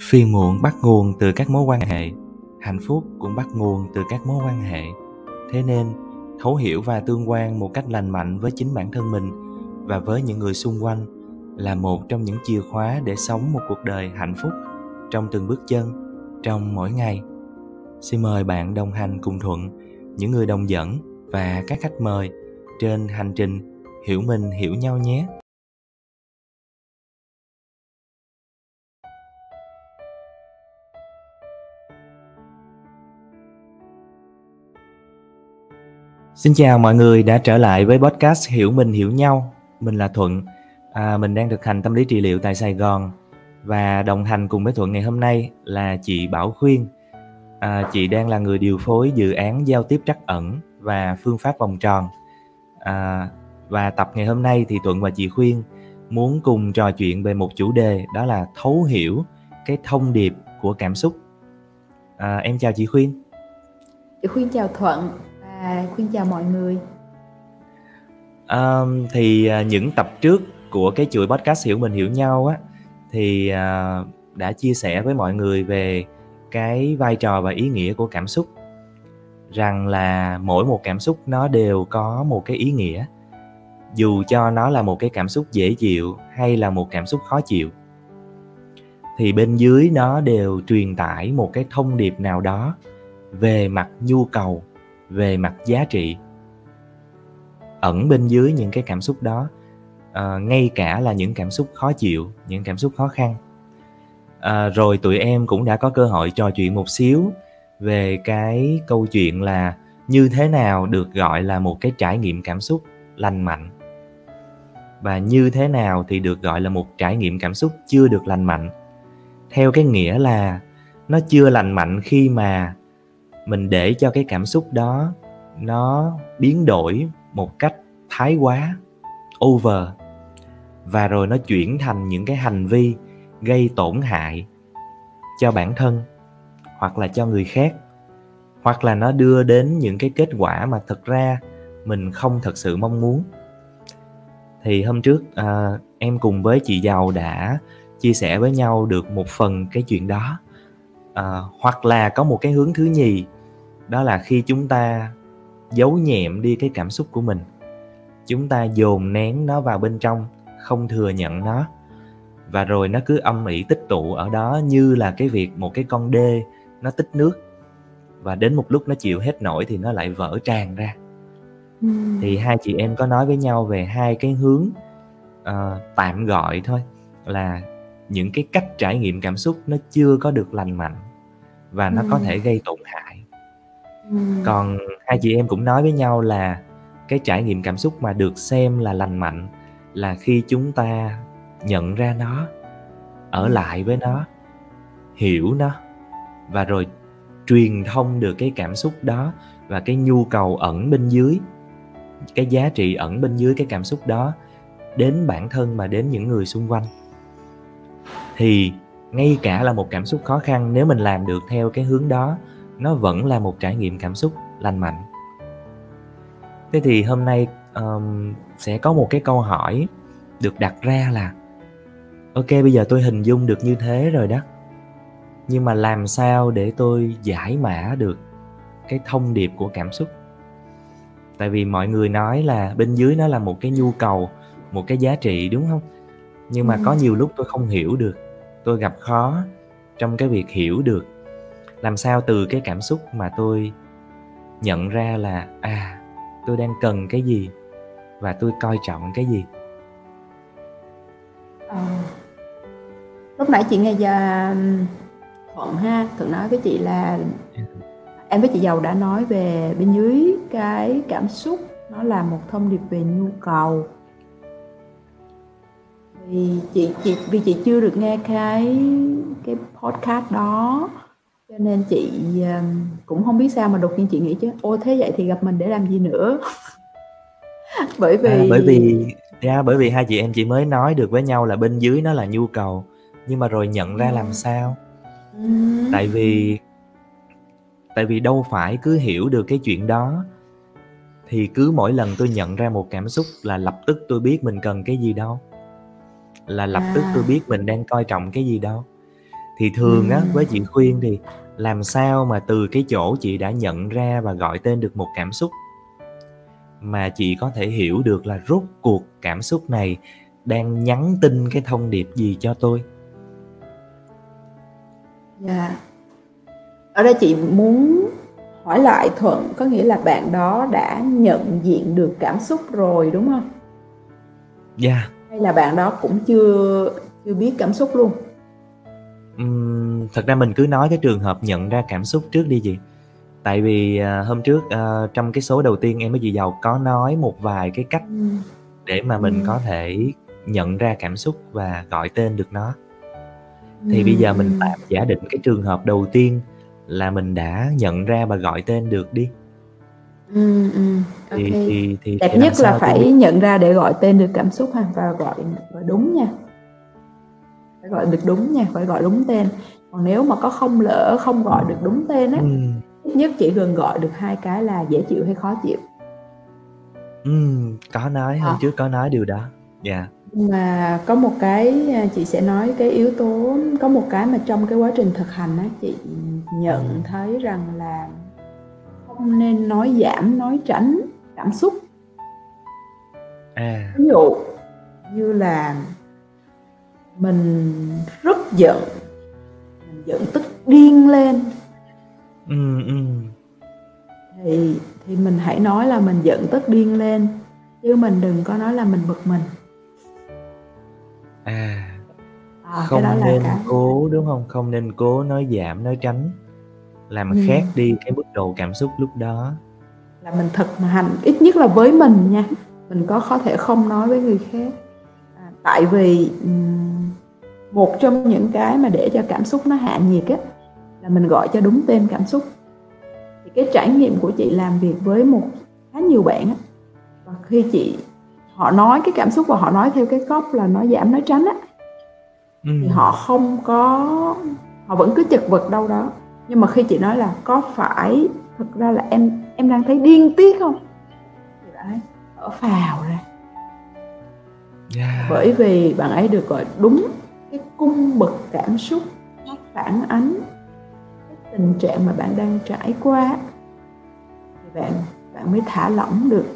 phiền muộn bắt nguồn từ các mối quan hệ, hạnh phúc cũng bắt nguồn từ các mối quan hệ. Thế nên, thấu hiểu và tương quan một cách lành mạnh với chính bản thân mình và với những người xung quanh là một trong những chìa khóa để sống một cuộc đời hạnh phúc trong từng bước chân, trong mỗi ngày. Xin mời bạn đồng hành cùng thuận, những người đồng dẫn và các khách mời trên hành trình hiểu mình hiểu nhau nhé. Xin chào mọi người đã trở lại với podcast Hiểu Mình Hiểu Nhau. Mình là Thuận. À, mình đang thực hành tâm lý trị liệu tại Sài Gòn và đồng hành cùng với Thuận ngày hôm nay là chị Bảo Khuyên. À, chị đang là người điều phối dự án giao tiếp trắc ẩn và phương pháp vòng tròn. À, và tập ngày hôm nay thì Thuận và chị Khuyên muốn cùng trò chuyện về một chủ đề đó là thấu hiểu cái thông điệp của cảm xúc. À, em chào chị Khuyên. Chị Khuyên chào Thuận và Khuyên chào mọi người. À, thì những tập trước của cái chuỗi podcast hiểu mình hiểu nhau á thì à, đã chia sẻ với mọi người về cái vai trò và ý nghĩa của cảm xúc rằng là mỗi một cảm xúc nó đều có một cái ý nghĩa dù cho nó là một cái cảm xúc dễ chịu hay là một cảm xúc khó chịu thì bên dưới nó đều truyền tải một cái thông điệp nào đó về mặt nhu cầu về mặt giá trị ẩn bên dưới những cái cảm xúc đó. À, ngay cả là những cảm xúc khó chịu những cảm xúc khó khăn. À, rồi tụi em cũng đã có cơ hội trò chuyện một xíu về cái câu chuyện là như thế nào được gọi là một cái trải nghiệm cảm xúc lành mạnh. Và như thế nào thì được gọi là một trải nghiệm cảm xúc chưa được lành mạnh. Theo cái nghĩa là nó chưa lành mạnh khi mà mình để cho cái cảm xúc đó nó biến đổi một cách thái quá over. Và rồi nó chuyển thành những cái hành vi gây tổn hại cho bản thân hoặc là cho người khác. Hoặc là nó đưa đến những cái kết quả mà thực ra mình không thật sự mong muốn. Thì hôm trước à, em cùng với chị giàu đã chia sẻ với nhau được một phần cái chuyện đó. À, hoặc là có một cái hướng thứ nhì đó là khi chúng ta giấu nhẹm đi cái cảm xúc của mình. Chúng ta dồn nén nó vào bên trong không thừa nhận nó. Và rồi nó cứ âm ỉ tích tụ ở đó như là cái việc một cái con đê nó tích nước. Và đến một lúc nó chịu hết nổi thì nó lại vỡ tràn ra. Ừ. thì hai chị em có nói với nhau về hai cái hướng uh, tạm gọi thôi là những cái cách trải nghiệm cảm xúc nó chưa có được lành mạnh và nó ừ. có thể gây tổn hại còn hai chị em cũng nói với nhau là cái trải nghiệm cảm xúc mà được xem là lành mạnh là khi chúng ta nhận ra nó ở lại với nó hiểu nó và rồi truyền thông được cái cảm xúc đó và cái nhu cầu ẩn bên dưới cái giá trị ẩn bên dưới cái cảm xúc đó đến bản thân mà đến những người xung quanh. Thì ngay cả là một cảm xúc khó khăn nếu mình làm được theo cái hướng đó nó vẫn là một trải nghiệm cảm xúc lành mạnh. Thế thì hôm nay um, sẽ có một cái câu hỏi được đặt ra là ok bây giờ tôi hình dung được như thế rồi đó nhưng mà làm sao để tôi giải mã được cái thông điệp của cảm xúc? Tại vì mọi người nói là bên dưới nó là một cái nhu cầu một cái giá trị đúng không? Nhưng mà ừ. có nhiều lúc tôi không hiểu được tôi gặp khó trong cái việc hiểu được làm sao từ cái cảm xúc mà tôi nhận ra là à tôi đang cần cái gì và tôi coi trọng cái gì? À, lúc nãy chị nghe giờ thuận ha thuận nói với chị là em với chị giàu đã nói về bên dưới cái cảm xúc nó là một thông điệp về nhu cầu. Vì chị chị vì chị chưa được nghe cái cái podcast đó cho nên chị cũng không biết sao mà đột nhiên chị nghĩ chứ ô thế vậy thì gặp mình để làm gì nữa bởi vì à, bởi vì yeah, bởi vì hai chị em chỉ mới nói được với nhau là bên dưới nó là nhu cầu nhưng mà rồi nhận ra ừ. làm sao ừ. tại vì tại vì đâu phải cứ hiểu được cái chuyện đó thì cứ mỗi lần tôi nhận ra một cảm xúc là lập tức tôi biết mình cần cái gì đâu là lập à. tức tôi biết mình đang coi trọng cái gì đâu thì thường á với chị khuyên thì làm sao mà từ cái chỗ chị đã nhận ra và gọi tên được một cảm xúc mà chị có thể hiểu được là rốt cuộc cảm xúc này đang nhắn tin cái thông điệp gì cho tôi? Dạ. Ở đây chị muốn hỏi lại Thuận, có nghĩa là bạn đó đã nhận diện được cảm xúc rồi, đúng hông? Yeah. Hay là bạn đó cũng chưa chưa biết cảm xúc luôn? Ừm, thật ra mình cứ nói cái trường hợp nhận ra cảm xúc trước đi chị. Tại vì, à, hôm trước, ờ, trong cái số đầu tiên em với chị Dầu có nói một vài cái cách Ừm. để mà mình Ừm. có thể nhận ra cảm xúc và gọi tên được nó. Thì bây Ừm, giờ mình tạm giả định cái trường hợp đầu tiên là mình đã nhận ra và gọi tên được đi. Ừm, ừm, ô Thì thì thì Đẹp thì nhất là sao tôi phải nhận ra để gọi tên được cảm xúc ha, và gọi gọi đúng nha. Phải gọi được đúng nha, phải gọi đúng tên. Còn nếu mà có không lỡ không gọi được đúng tên á, Ừm. ít nhất chỉ cần gọi được hai cái là dễ chịu hay khó chịu. Ừm, có nói, hôm Ờ. trước có nói điều đó. Dạ. Nhưng mà có một cái, a, chị sẽ nói cái yếu tố có một cái mà trong cái quá trình thực hành á, chị nhận Ừm. thấy rằng là không nên nói giảm, nói tránh cảm xúc. À. Ví dụ như là mình rất giận, mình giận tức điên lên Ừm, ừm. thì thì mình hãy nói là mình giận tức điên lên, chứ mình đừng có nói là mình bực mình. À. À, cái đó Không là nên cái cố, đúng hông? Không nên cố nói giảm, nói tránh, làm khác Ừm. đi cái mức độ cảm xúc lúc đó. Là mình thực hành, ít nhất là với mình nha, mình có có thể không nói với người khác. À, tại vì, ừm, một trong những cái mà để cho cảm xúc nó hạ nhiệt á, là mình gọi cho đúng tên cảm xúc. Thì cái trải nghiệm của chị làm việc với một khá nhiều bạn á, và khi chị họ nói cái cảm xúc và họ nói theo cái góc là nói giảm, nói tránh á, thì Ừm. họ không có họ vẫn cứ chật vật đâu đó. Nhưng mà khi chị nói là "Có phải thực ra là em em đang thấy điên tiết hông?" Thì bạn ấy thở phào ra. Yeah. Bởi vì bạn ấy được gọi đúng cung bậc cảm xúc nó phản ánh cái tình trạng mà bạn đang trải qua thì bạn bạn mới thả lỏng được.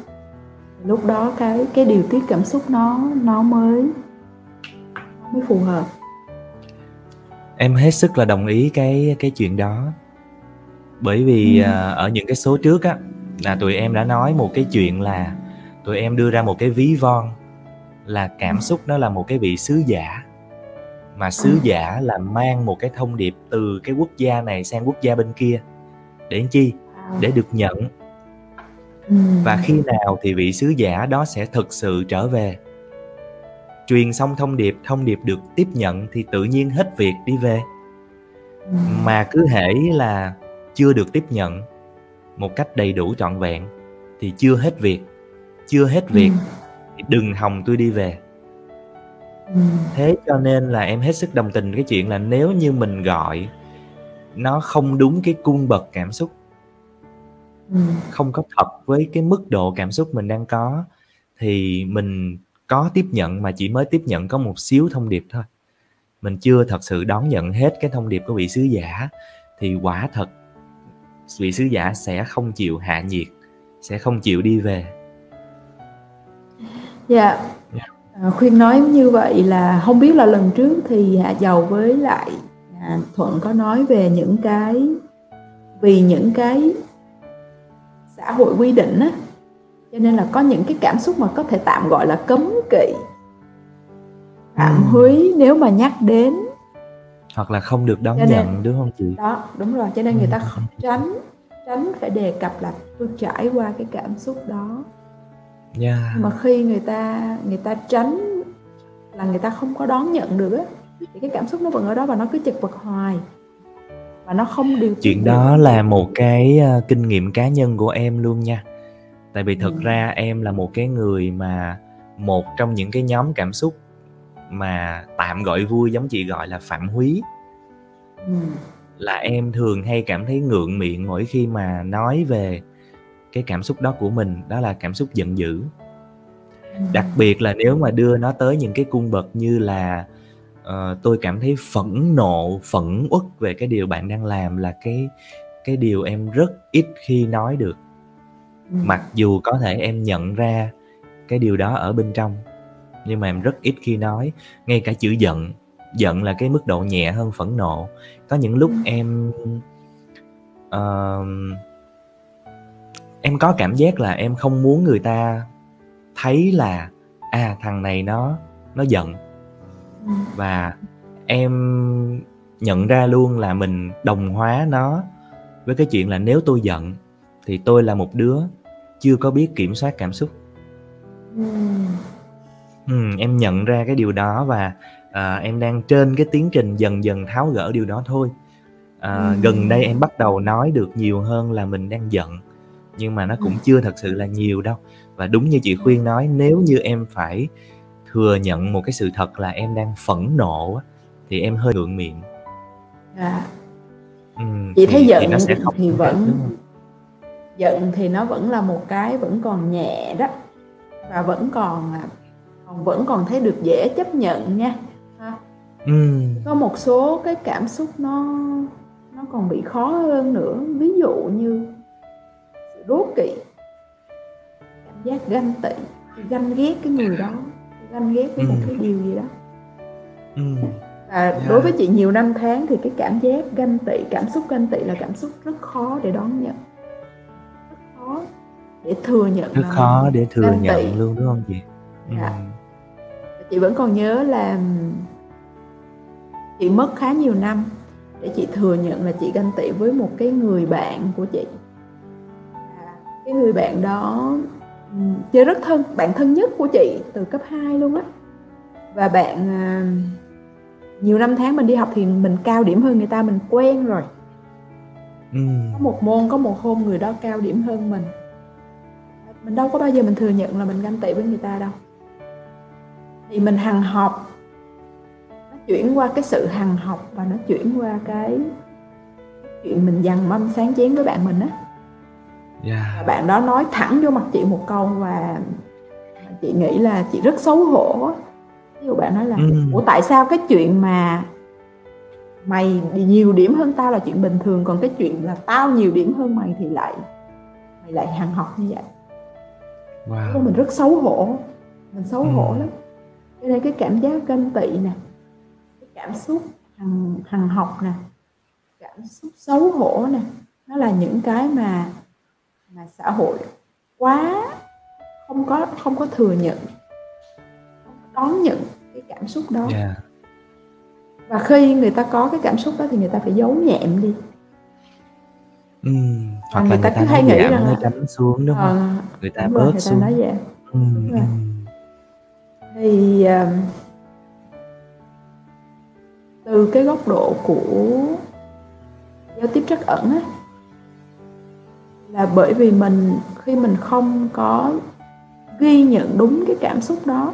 Lúc đó cái cái điều tiết cảm xúc nó nó mới nó mới phù hợp. Em hết sức là đồng ý cái cái chuyện đó. Bởi vì, Ừm. à, ở những cái số trước á, là tụi em đã nói một cái chuyện là tụi em đưa ra một cái ví von là cảm xúc nó là một cái vị sứ giả. Mà sứ Ừm. giả là mang một cái thông điệp từ cái quốc gia này sang quốc gia bên kia. Để làm chi? À. Để được nhận. Ừm. Và khi nào thì vị sứ giả đó sẽ thực sự trở về. Truyền xong thông điệp, thông điệp được tiếp nhận thì tự nhiên hết việc đi về. Ừm. Mà cứ hễ là chưa được tiếp nhận một cách đầy đủ trọn vẹn thì chưa hết việc, chưa hết việc thì đừng hòng tui đi về. Thế cho nên là em hết sức đồng tình cái chuyện là nếu như mình gọi nó không đúng cái cung bậc cảm xúc không có thật với cái mức độ cảm xúc mình đang có, thì mình có tiếp nhận mà chỉ mới tiếp nhận có một xíu thông điệp thôi. Mình chưa thật sự đón nhận hết cái thông điệp của vị sứ giả thì quả thật vị sứ giả sẽ không chịu hạ nhiệt, sẽ không chịu đi về. Dạ. Yeah. Ờ, khuyên nói như vậy là hông biết là lần trước thì Hạ Dầu với lại, à, Thuận có nói về những cái vì những cái xã hội quy định á, cho nên là có những cái cảm xúc mà có thể tạm gọi là cấm kỵ. Phạm Ừm. húy nếu mà nhắc đến. Hoặc là không được đón Cho nên nhận, đúng hông chị? đó, đúng rồi, cho nên người ta Ừm. kh tránh tránh phải đề cập là "Tôi trải qua cái cảm xúc đó." Yeah. Nhưng mà khi người ta người ta tránh là người ta không có đón nhận được á, thì cái cảm xúc nó vẫn ở đó và nó cứ chật vật hoài. Và nó không điều Chuyện được. đó là một cái, a, kinh nghiệm cá nhân của em luôn nha. Tại vì thực Ừm. ra em là một cái người mà một trong những cái nhóm cảm xúc mà tạm gọi vui giống chị gọi là phạm húy. Ừm. Là em thường hay cảm thấy ngượng miệng mỗi khi mà nói về cái cảm xúc đó của mình, đó là cảm xúc giận dữ. Đặc biệt là nếu mà đưa nó tới những cái cung bậc như là, ờ, tôi cảm thấy phẫn nộ, phẫn uất về cái điều bạn đang làm là cái cái điều em rất ít khi nói được. Mặc dù có thể em nhận ra cái điều đó ở bên trong, nhưng mà em rất ít khi nói, ngay cả chữ giận, giận là cái mức độ nhẹ hơn phẫn nộ. Có những lúc em, ờm em có cảm giác là em không muốn người ta thấy là, à, thằng này nó nó giận. Ừm. Và em nhận ra luôn là mình đồng hóa nó với cái chuyện là nếu tôi giận thì tôi là một đứa chưa có biết kiểm soát cảm xúc. Ừm. Ừm, em nhận ra cái điều đó và, à, em đang trên cái tiến trình dần dần tháo gỡ điều đó thôi. À, gần đây em bắt đầu nói được nhiều hơn là mình đang giận, nhưng mà nó cũng Ừm. chưa thật sự là nhiều đâu. Và đúng như chị. Khuyên nói, nếu như em phải thừa nhận một cái sự thật là em đang phẫn nộ thì em hơi ngượng miệng. Dạ. Ừm, Chị thấy thì thì giận nó sẽ không thì vẫn giận thì nó vẫn là một cái vẫn còn nhẹ đó, và vẫn còn, à, còn vẫn còn thấy được dễ chấp nhận nha, ha. Ừm. Có một số cái cảm xúc nó nó còn bị khó hơn nữa, ví dụ như đố kỵ. Cảm giác ganh tị, ganh ghét cái người đó, ganh ghét với một Ừm. cái điều gì đó. Ừm. Và đối với Yeah. chị nhiều năm tháng thì cái cảm giác ganh tị, cảm xúc ganh tị là cảm xúc rất khó để đón nhận. Rất khó để thừa nhận Rất khó để thừa ganh tị. nhận luôn, đúng hông chị? Dạ. Ừm. Chị vẫn còn nhớ là chị mất khá nhiều năm để chị thừa nhận là chị ganh tị với một cái người bạn của chị. Cái người bạn đó, ừm, chơi rất thân, bạn thân nhất của chị từ cấp 2 luôn á. Và bạn, à nhiều năm tháng mình đi học thì mình cao điểm hơn người ta, mình quen rồi. Ừm. Có một môn, có một hôm người đó cao điểm hơn mình. Mình đâu có bao giờ mình thừa nhận là mình ganh tị với người ta đâu. Thì mình hằn học, nó chuyển qua cái sự hằn học và nó chuyển qua cái chuyện mình dằn mâm sáng chén với bạn mình á. Và Yeah. bạn đó nói thẳng vô mặt chị một câu và chị nghĩ là chị rất xấu hổ. Ví dụ bạn nói là Ừm. "Ủa, tại sao cái chuyện mà mày nhiều điểm hơn tao là chuyện bình thường, còn cái chuyện là tao nhiều điểm hơn mày thì lại mày lại hằn học như vậy?" Wow! mình rất xấu hổ, mình xấu hổ Ừm. lắm. Cho nên cái cảm giác ganh tị nè, cái cảm xúc hằn hằn học nè, cảm xúc xấu hổ nè, nó là những cái mà mà xã hội quá không có không có thừa nhận, không đón nhận cái cảm xúc đó. Yeah. Và khi người ta có cái cảm xúc đó thì người ta phải giấu nhẹm đi. Và hoặc là người người ta ta cứ hay nghĩ rằng là tránh xuống, đúng hông? ờ, Người ta đúng rồi, bớt người ta xuống. nói vậy. Ừm, Đúng rồi. ừm. Thì, ờm từ cái góc độ của giao tiếp trắc ẩn á là bởi vì mình khi mình không có ghi nhận đúng cái cảm xúc đó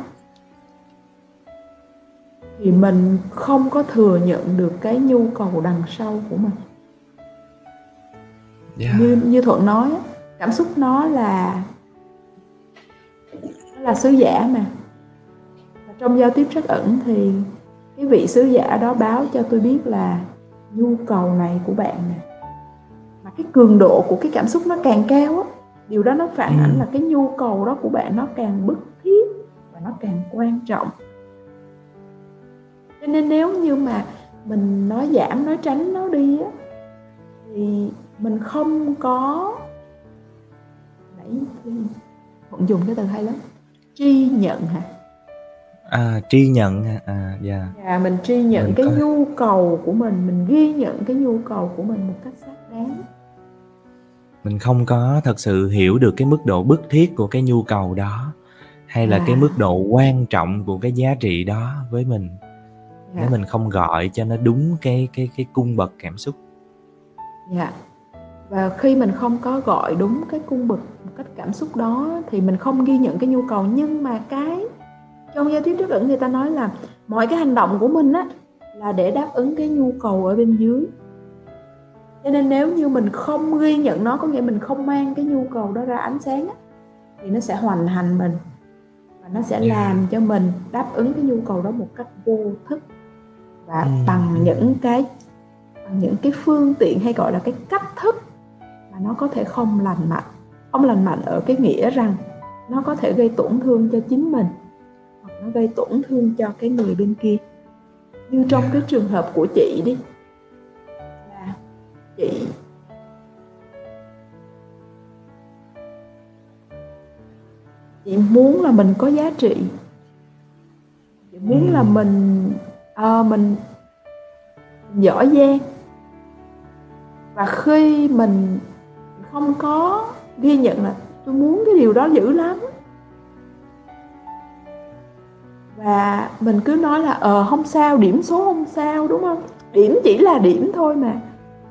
thì mình không có thừa nhận được cái nhu cầu đằng sau của mình. Yeah. Như như Thuận nói cảm xúc nó là nó là sứ giả mà. Và trong giao tiếp trắc ẩn thì cái vị sứ giả đó báo cho tôi biết là nhu cầu này của bạn nè. Cái cường độ của cái cảm xúc nó càng cao á, điều đó nó phản ảnh Ừm. là cái nhu cầu đó của bạn nó càng bức thiết và nó càng quan trọng. Cho nên nếu như mà mình nói giảm, nói tránh nó đi á, thì mình không có nãy Thuận dùng cái từ hay lắm, tri nhận hả? À, tri nhận? À, yeah. Yeah, mình tri nhận Mình cái có nhu cầu của mình, mình ghi nhận cái nhu cầu của mình một cách xác đáng. Mình không có thật sự hiểu được cái mức độ bức thiết của cái nhu cầu đó, hay là cái À. mức độ quan trọng của cái giá trị đó với mình, nếu Dạ. mình không gọi cho nó đúng cái cái cái cung bậc cảm xúc. Dạ. Và khi mình không có gọi đúng cái cung bậc một cách cảm xúc đó thì mình không ghi nhận cái nhu cầu. Nhưng mà cái trong giao tiếp trắc ẩn người ta nói là mọi cái hành động của mình á là để đáp ứng cái nhu cầu ở bên dưới. Cho nên nếu như mình không ghi nhận nó, có nghĩa mình không mang cái nhu cầu đó ra ánh sáng á, thì nó sẽ hoành hành mình và nó sẽ Yeah. làm cho mình đáp ứng cái nhu cầu đó một cách vô thức. và ừ. bằng những cái bằng những cái phương tiện hay gọi là cái cách thức mà nó có thể không lành mạnh không lành mạnh ở cái nghĩa rằng nó có thể gây tổn thương cho chính mình hoặc nó gây tổn thương cho cái người bên kia như trong cái trường hợp của chị đi chị chị muốn là mình có giá trị. Chị muốn ừ. là mình à, mình giỏi giang. Và khi mình không có ghi nhận là tôi muốn cái điều đó dữ lắm. Và mình cứ nói là ờ không sao điểm số không sao đúng không? Điểm chỉ là điểm thôi mà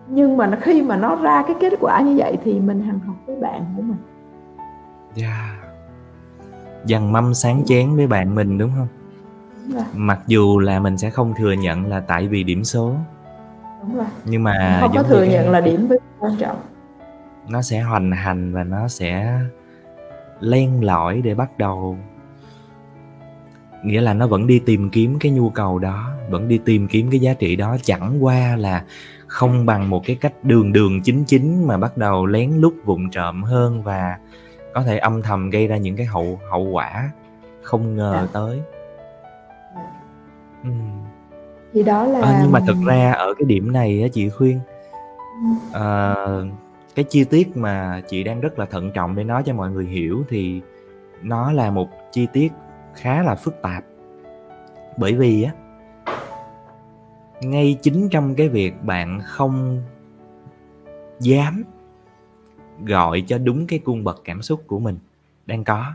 nhưng mà khi mà nó ra cái kết quả như vậy thì mình hằng học với bạn của mình. Yeah. Dạ. dằn mâm sáng chén với bạn mình đúng không? Đúng mặc dù là mình sẽ không thừa nhận là tại vì điểm số. Đúng rồi. Nhưng mà không có thừa nhận là điểm với quan trọng. Nó sẽ hoành hành và nó sẽ len lỏi để bắt đầu. Nghĩa là nó vẫn đi tìm kiếm cái nhu cầu đó vẫn đi tìm kiếm cái giá trị đó. Chẳng qua là không bằng một cái cách đường đường chính chính mà bắt đầu lén lút vụng trộm hơn và có thể âm thầm gây ra những cái hậu hậu quả không ngờ dạ. tới ừ. thì đó là à, nhưng mà thực ra ở cái điểm này á chị khuyên à, cái chi tiết mà chị đang rất là thận trọng để nói cho mọi người hiểu thì nó là một chi tiết khá là phức tạp bởi vì á ngay chính trong cái việc bạn không dám gọi cho đúng cái cung bậc cảm xúc của mình đang có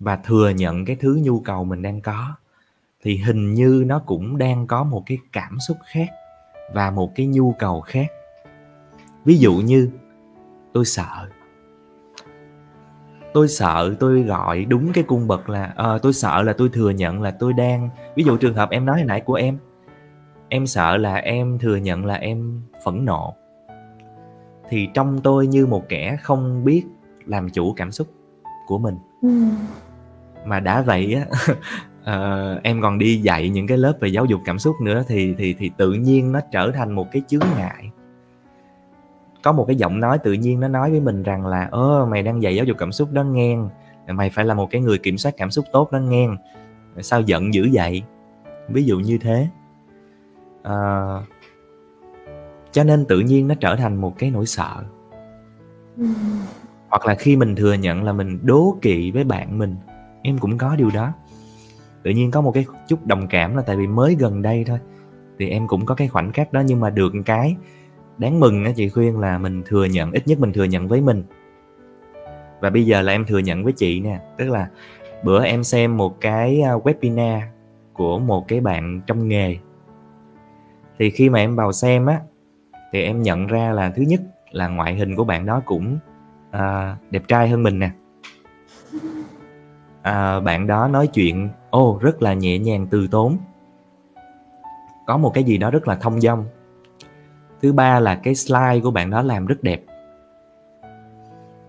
và thừa nhận cái thứ nhu cầu mình đang có thì hình như nó cũng đang có một cái cảm xúc khác và một cái nhu cầu khác. Ví dụ như tôi sợ. Tôi sợ tôi gọi đúng cái cung bậc là à, tôi sợ là tôi thừa nhận là tôi đang ví dụ trường hợp em nói hồi nãy của em em sợ là em thừa nhận là em phẫn nộ. Thì trong tôi như một kẻ không biết làm chủ cảm xúc của mình. Ừ. mà đã vậy á uh, em còn đi dạy những cái lớp về giáo dục cảm xúc nữa thì thì thì tự nhiên nó trở thành một cái chướng ngại. Có một cái giọng nói tự nhiên nó nói với mình rằng là ơ mày đang dạy giáo dục cảm xúc đó nghe mày phải là một cái người kiểm soát cảm xúc tốt đó nghe sao giận dữ vậy? Ví dụ như thế à, cho nên tự nhiên nó trở thành một cái nỗi sợ. Ừ. hoặc là khi mình thừa nhận là mình đố kỵ với bạn mình em cũng có điều đó. Tự nhiên có một cái chút đồng cảm là tại vì mới gần đây thôi thì em cũng có cái khoảnh khắc đó. Nhưng mà được cái đáng mừng á chị khuyên là mình thừa nhận ít nhất mình thừa nhận với mình. Và bây giờ là em thừa nhận với chị nè tức là bữa em xem một cái à, webinar của một cái bạn trong nghề thì khi mà em vào xem á thì em nhận ra là thứ nhất là ngoại hình của bạn đó cũng à, đẹp trai hơn mình nè. À, bạn đó nói chuyện ô oh, rất là nhẹ nhàng từ tốn. Có một cái gì đó rất là thông dong. Thứ ba là cái slide của bạn đó làm rất đẹp.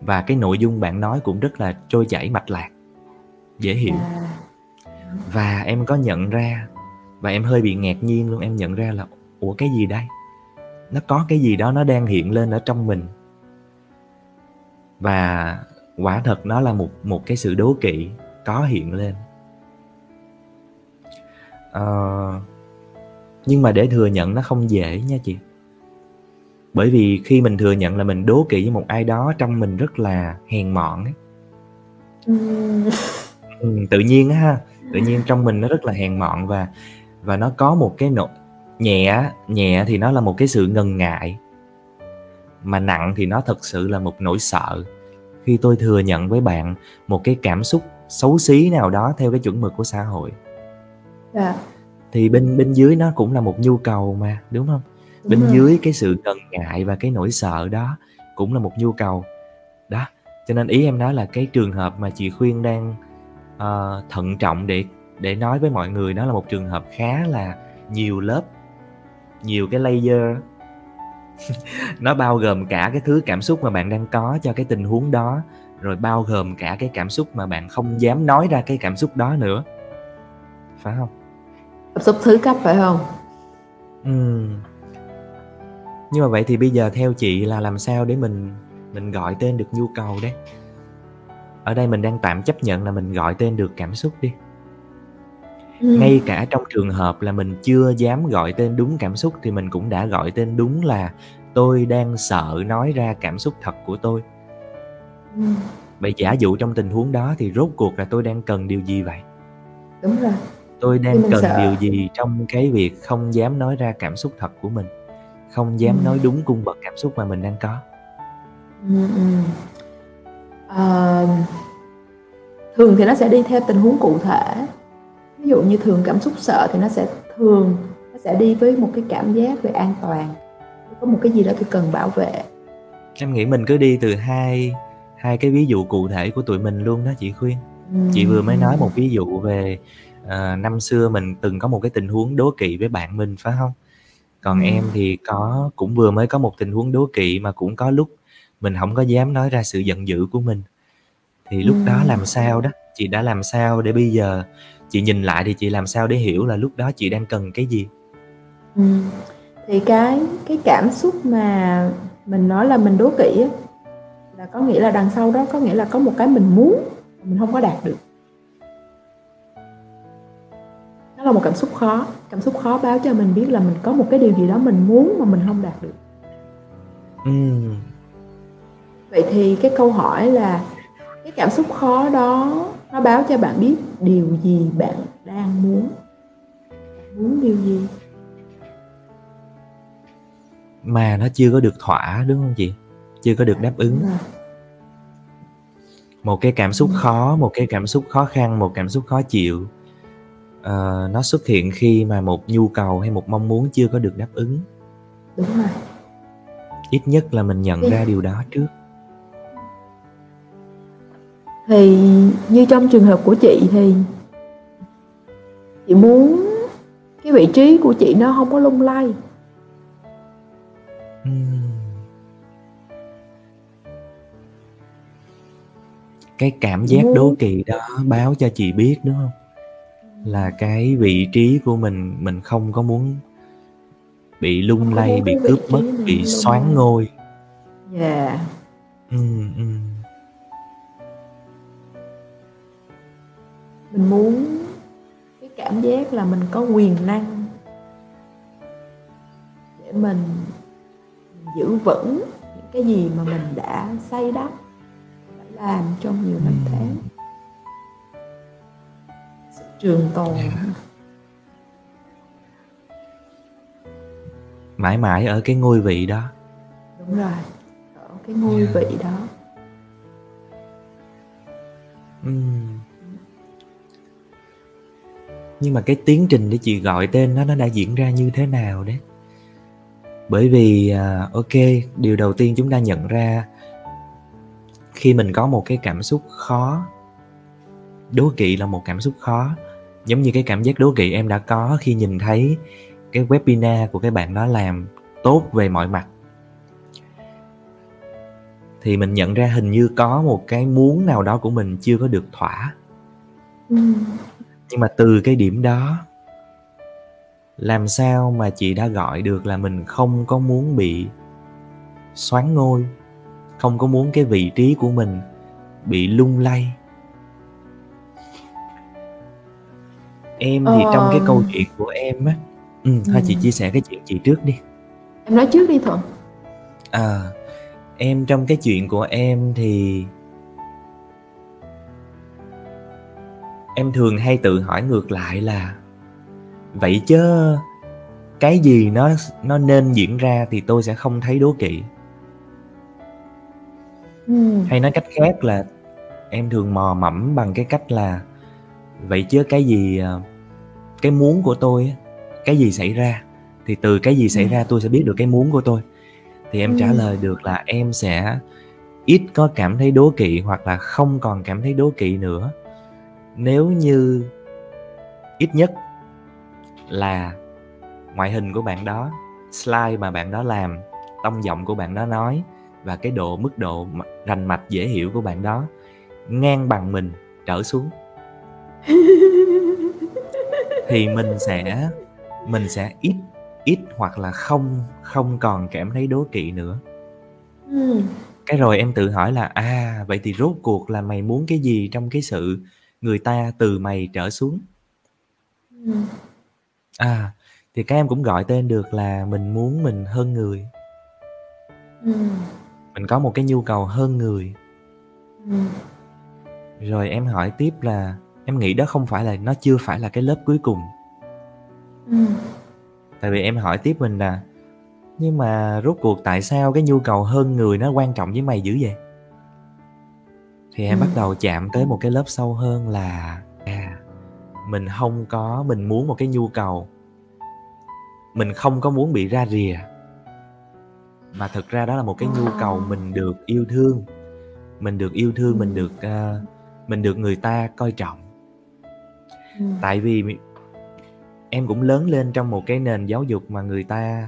Và cái nội dung bạn nói cũng rất là trôi chảy mạch lạc dễ hiểu. À. và em có nhận ra và em hơi bị ngạc nhiên luôn em nhận ra là ủa cái gì đây? Nó có cái gì đó nó đang hiện lên ở trong mình. Và quả thật nó là một một cái sự đố kỵ có hiện lên. Uh, nhưng mà để thừa nhận nó không dễ nha chị. Bởi vì khi mình thừa nhận là mình đố kỵ với một ai đó trong mình rất là hèn mọn ấy. Ừ, tự nhiên á ha. Tự nhiên trong mình nó rất là hèn mọn và và nó có một cái nỗi nhẹ nhẹ thì nó là một cái sự ngần ngại mà nặng thì nó thật sự là một nỗi sợ khi tôi thừa nhận với bạn một cái cảm xúc xấu xí nào đó theo cái chuẩn mực của xã hội yeah. Dạ. thì bên bên dưới nó cũng là một nhu cầu mà đúng không đúng bên rồi. dưới cái sự ngần ngại và cái nỗi sợ đó cũng là một nhu cầu đó cho nên ý em nói là cái trường hợp mà chị khuyên đang uh, thận trọng để để nói với mọi người đó là một trường hợp khá là nhiều lớp nhiều cái layer nó bao gồm cả cái thứ cảm xúc mà bạn đang có cho cái tình huống đó rồi bao gồm cả cái cảm xúc mà bạn không dám nói ra cái cảm xúc đó nữa phải không cảm xúc thứ cấp phải không Ừm. Nhưng mà vậy thì bây giờ theo chị là làm sao để mình mình gọi tên được nhu cầu đấy? Ở đây mình đang tạm chấp nhận là mình gọi tên được cảm xúc đi. Ngay cả trong trường hợp là mình chưa dám gọi tên đúng cảm xúc thì mình cũng đã gọi tên đúng là tôi đang sợ nói ra cảm xúc thật của tôi. Ừm. Vậy giả dụ trong tình huống đó thì rốt cuộc là tôi đang cần điều gì vậy? Đúng rồi. Tôi đang cần sợ điều gì trong cái việc không dám nói ra cảm xúc thật của mình? Không dám Ừm. nói đúng cung bậc cảm xúc mà mình đang có? Ừm. Ờ, thường thì nó sẽ đi theo tình huống cụ thể. Ví dụ như thường cảm xúc sợ thì nó sẽ thường nó sẽ đi với một cái cảm giác về an toàn. Có một cái gì đó tôi cần bảo vệ. Em nghĩ mình cứ đi từ hai hai cái ví dụ cụ thể của tụi mình luôn đó chị Khuyên. Chị vừa mới nói một ví dụ về, ờ, năm xưa mình từng có một cái tình huống đố kỵ với bạn mình, phải hông? Còn Ừm. em thì có cũng vừa mới có một tình huống đố kỵ mà cũng có lúc mình hổng có dám nói ra sự giận dữ của mình. Thì lúc đó Ừm. làm sao đó? Chị đã làm sao để bây giờ chị nhìn lại thì chị làm sao để hiểu là lúc đó chị đang cần cái gì? Ừm, thì cái cái cảm xúc mà mình nói là mình đố kỵ á, là có nghĩa là đằng sau đó có nghĩa là có một cái mình muốn mà mình hông có đạt được. Nó là một cảm xúc khó, cảm xúc khó báo cho mình biết là mình có một cái điều gì đó mình muốn mà mình hông đạt được. Ừm. Vậy thì cái câu hỏi là cái cảm xúc khó đó nó báo cho bạn biết điều gì bạn đang muốn? Bạn muốn điều gì? Mà nó chưa có được thỏa, đúng hông chị? Chưa có được đáp ứng. Một cái cảm xúc khó, một cái cảm xúc khó khăn, một cảm xúc khó chịu, ờ, nó xuất hiện khi mà một nhu cầu hay một mong muốn chưa có được đáp ứng. Đúng rồi. Ít nhất là mình nhận ra điều đó trước. Thì như trong trường hợp của chị thì chị muốn cái vị trí của chị nó hông có lung lay. Cái cảm giác đố kỵ đó báo cho chị biết, đúng hông? Là cái vị trí của mình, mình không có muốn bị lung lay, bị cướp mất, bị lay. ngôi. Yeah. Ừm, ừm. Mình muốn cái cảm giác là mình có quyền năng để mình mình giữ vững những cái gì mà mình đã xây đắp, đã làm trong nhiều năm tháng. Ừm. Sự trường tồn. Yeah. Mãi mãi ở cái ngôi vị đó. Đúng rồi, ở cái ngôi Yeah. vị đó. Ừm. Nhưng mà cái tiến trình để chị gọi tên nó nó đã diễn ra như thế nào đấy? Bởi vì, à, ok điều đầu tiên chúng ta nhận ra khi mình có một cái cảm xúc khó đố kỵ là một cảm xúc khó, giống như cái cảm giác đố kỵ em đã có khi nhìn thấy cái webinar của cái bạn đó làm tốt về mọi mặt. Thì mình nhận ra hình như có một cái muốn nào đó của mình chưa có được thỏa. Ừ. Nhưng mà từ cái điểm đó làm sao mà chị đã gọi được là mình không có muốn bị soán ngôi, không có muốn cái vị trí của mình bị lung lay? Em thì trong cái câu Ờm. chuyện của em á ừm, thôi chị Ừm. chia sẻ cái chuyện chị trước đi. Em nói trước đi Thuận. Ờ, em trong cái chuyện của em thì em thường hay tự hỏi ngược lại là vậy chớ cái gì nó nó nên diễn ra thì tôi sẽ không thấy đố kỵ? Ừm. Hay nói cách khác là em thường mò mẫm bằng cái cách là vậy chớ cái gì, ờ cái muốn của tôi cái gì xảy ra thì từ cái gì xảy ra tôi sẽ biết được cái muốn của tôi. Thì em trả Ừm. lời được là em sẽ ít có cảm thấy đố kỵ hoặc là không còn cảm thấy đố kỵ nữa nếu như ít nhất là ngoại hình của bạn đó, slide mà bạn đó làm, tông giọng của bạn đó nói và cái độ mức độ rành mạch dễ hiểu của bạn đó ngang bằng mình trở xuống. thì mình sẽ mình sẽ ít ít hoặc là không không còn cảm thấy đố kỵ nữa Ừm. cái rồi em tự hỏi là à vậy thì rốt cuộc là mày muốn cái gì trong cái sự người ta từ mày trở xuống. À thì các em cũng gọi tên được là mình muốn mình hơn người. Mình có một cái nhu cầu hơn người. Rồi em hỏi tiếp là, em nghĩ đó không phải là, nó chưa phải là cái lớp cuối cùng. Tại vì em hỏi tiếp mình là, nhưng mà rốt cuộc tại sao cái nhu cầu hơn người nó quan trọng với mày dữ vậy? Thì em Ừm. bắt đầu chạm tới một cái lớp sâu hơn là à mình không có mình muốn một cái nhu cầu. Mình không có muốn bị ra rìa. Mà thực ra đó là một cái nhu cầu mình được yêu thương. Mình được yêu thương mình được uh, mình được người ta coi trọng. Ừm. tại vì em cũng lớn lên trong một cái nền giáo dục mà người ta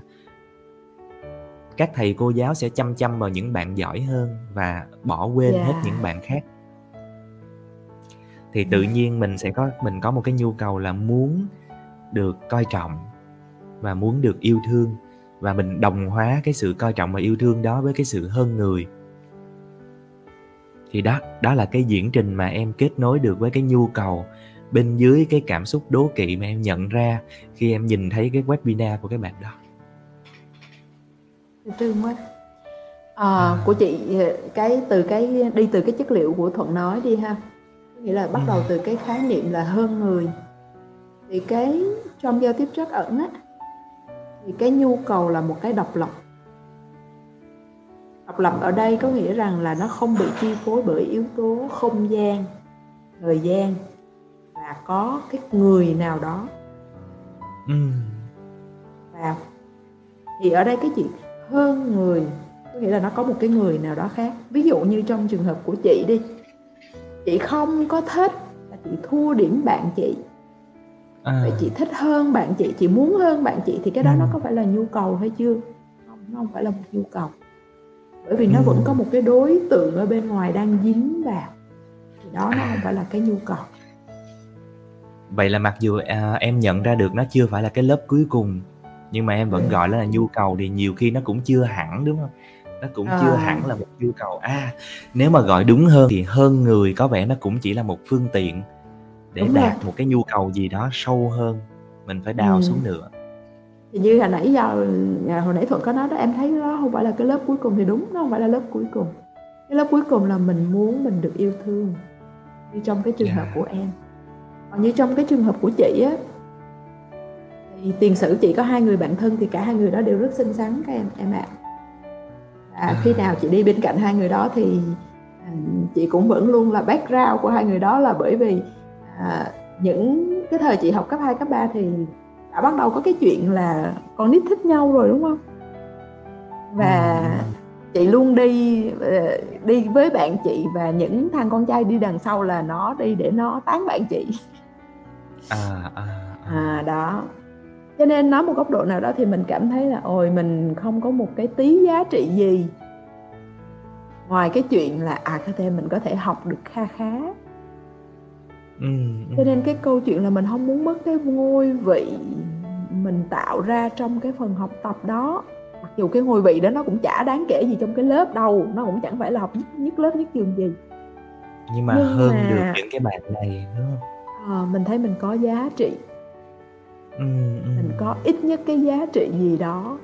các thầy cô giáo sẽ chăm chăm vào những bạn giỏi hơn và bỏ quên Yeah. hết những bạn khác thì tự Ừm. nhiên mình sẽ có mình có một cái nhu cầu là muốn được coi trọng và muốn được yêu thương và mình đồng hóa cái sự coi trọng và yêu thương đó với cái sự hơn người thì đó đó là cái diễn trình mà em kết nối được với cái nhu cầu bên dưới cái cảm xúc đố kỵ mà em nhận ra khi em nhìn thấy cái webinar của các bạn đó Dễ thương quá. Ờ, của chị cái từ cái đi từ cái chất liệu của Thuận nói đi ha. Nghĩa là bắt đầu Ừm. từ cái khái niệm là hơn người. Thì cái trong giao tiếp trắc ẩn á thì cái nhu cầu là một cái độc lập. Độc lập ở đây có nghĩa rằng là nó không bị chi phối bởi yếu tố không gian, thời gian và có cái người nào đó Ừm. vào. Thì ở đây cái chuyện hơn người có nghĩa là nó có một cái người nào đó khác. Ví dụ như trong trường hợp của chị đi. Chị không có thích là chị thua điểm bạn chị. À. Vậy chị thích hơn bạn chị, chị muốn hơn bạn chị thì cái đó nó Ừm. có phải là nhu cầu hay chưa? Không, nó không phải là một nhu cầu. Bởi vì nó vẫn có một cái đối tượng ở bên ngoài đang dính vào. Thì đó nó không phải là cái nhu cầu. Vậy là mặc dù, à, em nhận ra được nó chưa phải là cái lớp cuối cùng, nhưng mà em vẫn Ừm. gọi nó là nhu cầu thì nhiều khi nó cũng chưa hẳn, đúng hông? Nó cũng chưa Ờ. hẳn là một nhu cầu. À, nếu mà gọi đúng hơn thì hơn người có vẻ nó cũng chỉ là một phương tiện để Đúng rồi. đạt một cái nhu cầu gì đó sâu hơn, mình phải đào Ừm. xuống nữa. Như hồi nãy giờ à, hồi nãy Thuận có nói đó, em thấy đó không phải là cái lớp cuối cùng thì đúng, nó không phải là lớp cuối cùng. Cái lớp cuối cùng là mình muốn mình được yêu thương, như trong cái trường hợp Yeah. của em. Còn như trong cái trường hợp của chị á thì tiền sử chị có hai người bạn thân thì cả hai người đó đều rất xinh xắn các em em ạ. Và khi À. nào chị đi bên cạnh hai người đó thì, à, chị cũng vẫn luôn là background của hai người đó là bởi vì, à, những cái thời chị học cấp 2, cấp 3 thì đã bắt đầu có cái chuyện là con nít thích nhau rồi, đúng hông? Và Ừm. chị luôn đi, ờ, đi với bạn chị và những thằng con trai đi đằng sau là nó đi để nó tán bạn chị. À, à, à. À, đó. Cho nên nói một góc độ nào đó thì mình cảm thấy là ôi mình không có một cái tí giá trị gì. Ngoài cái chuyện là, à, có thể mình có thể học được kha khá. Ừm, Cho nên cái câu chuyện là mình hông muốn mất cái ngôi vị mình tạo ra trong cái phần học tập đó. Mặc dù cái ngôi vị đó nó cũng chả đáng kể gì trong cái lớp đâu, nó cũng chẳng phải là học nhất nhất lớp, nhất trường gì. Nhưng mà Nhưng hơn được mà những cái bạn này, đúng hông? Ờ, mình thấy mình có giá trị. Mình có ít nhất cái giá trị gì đó.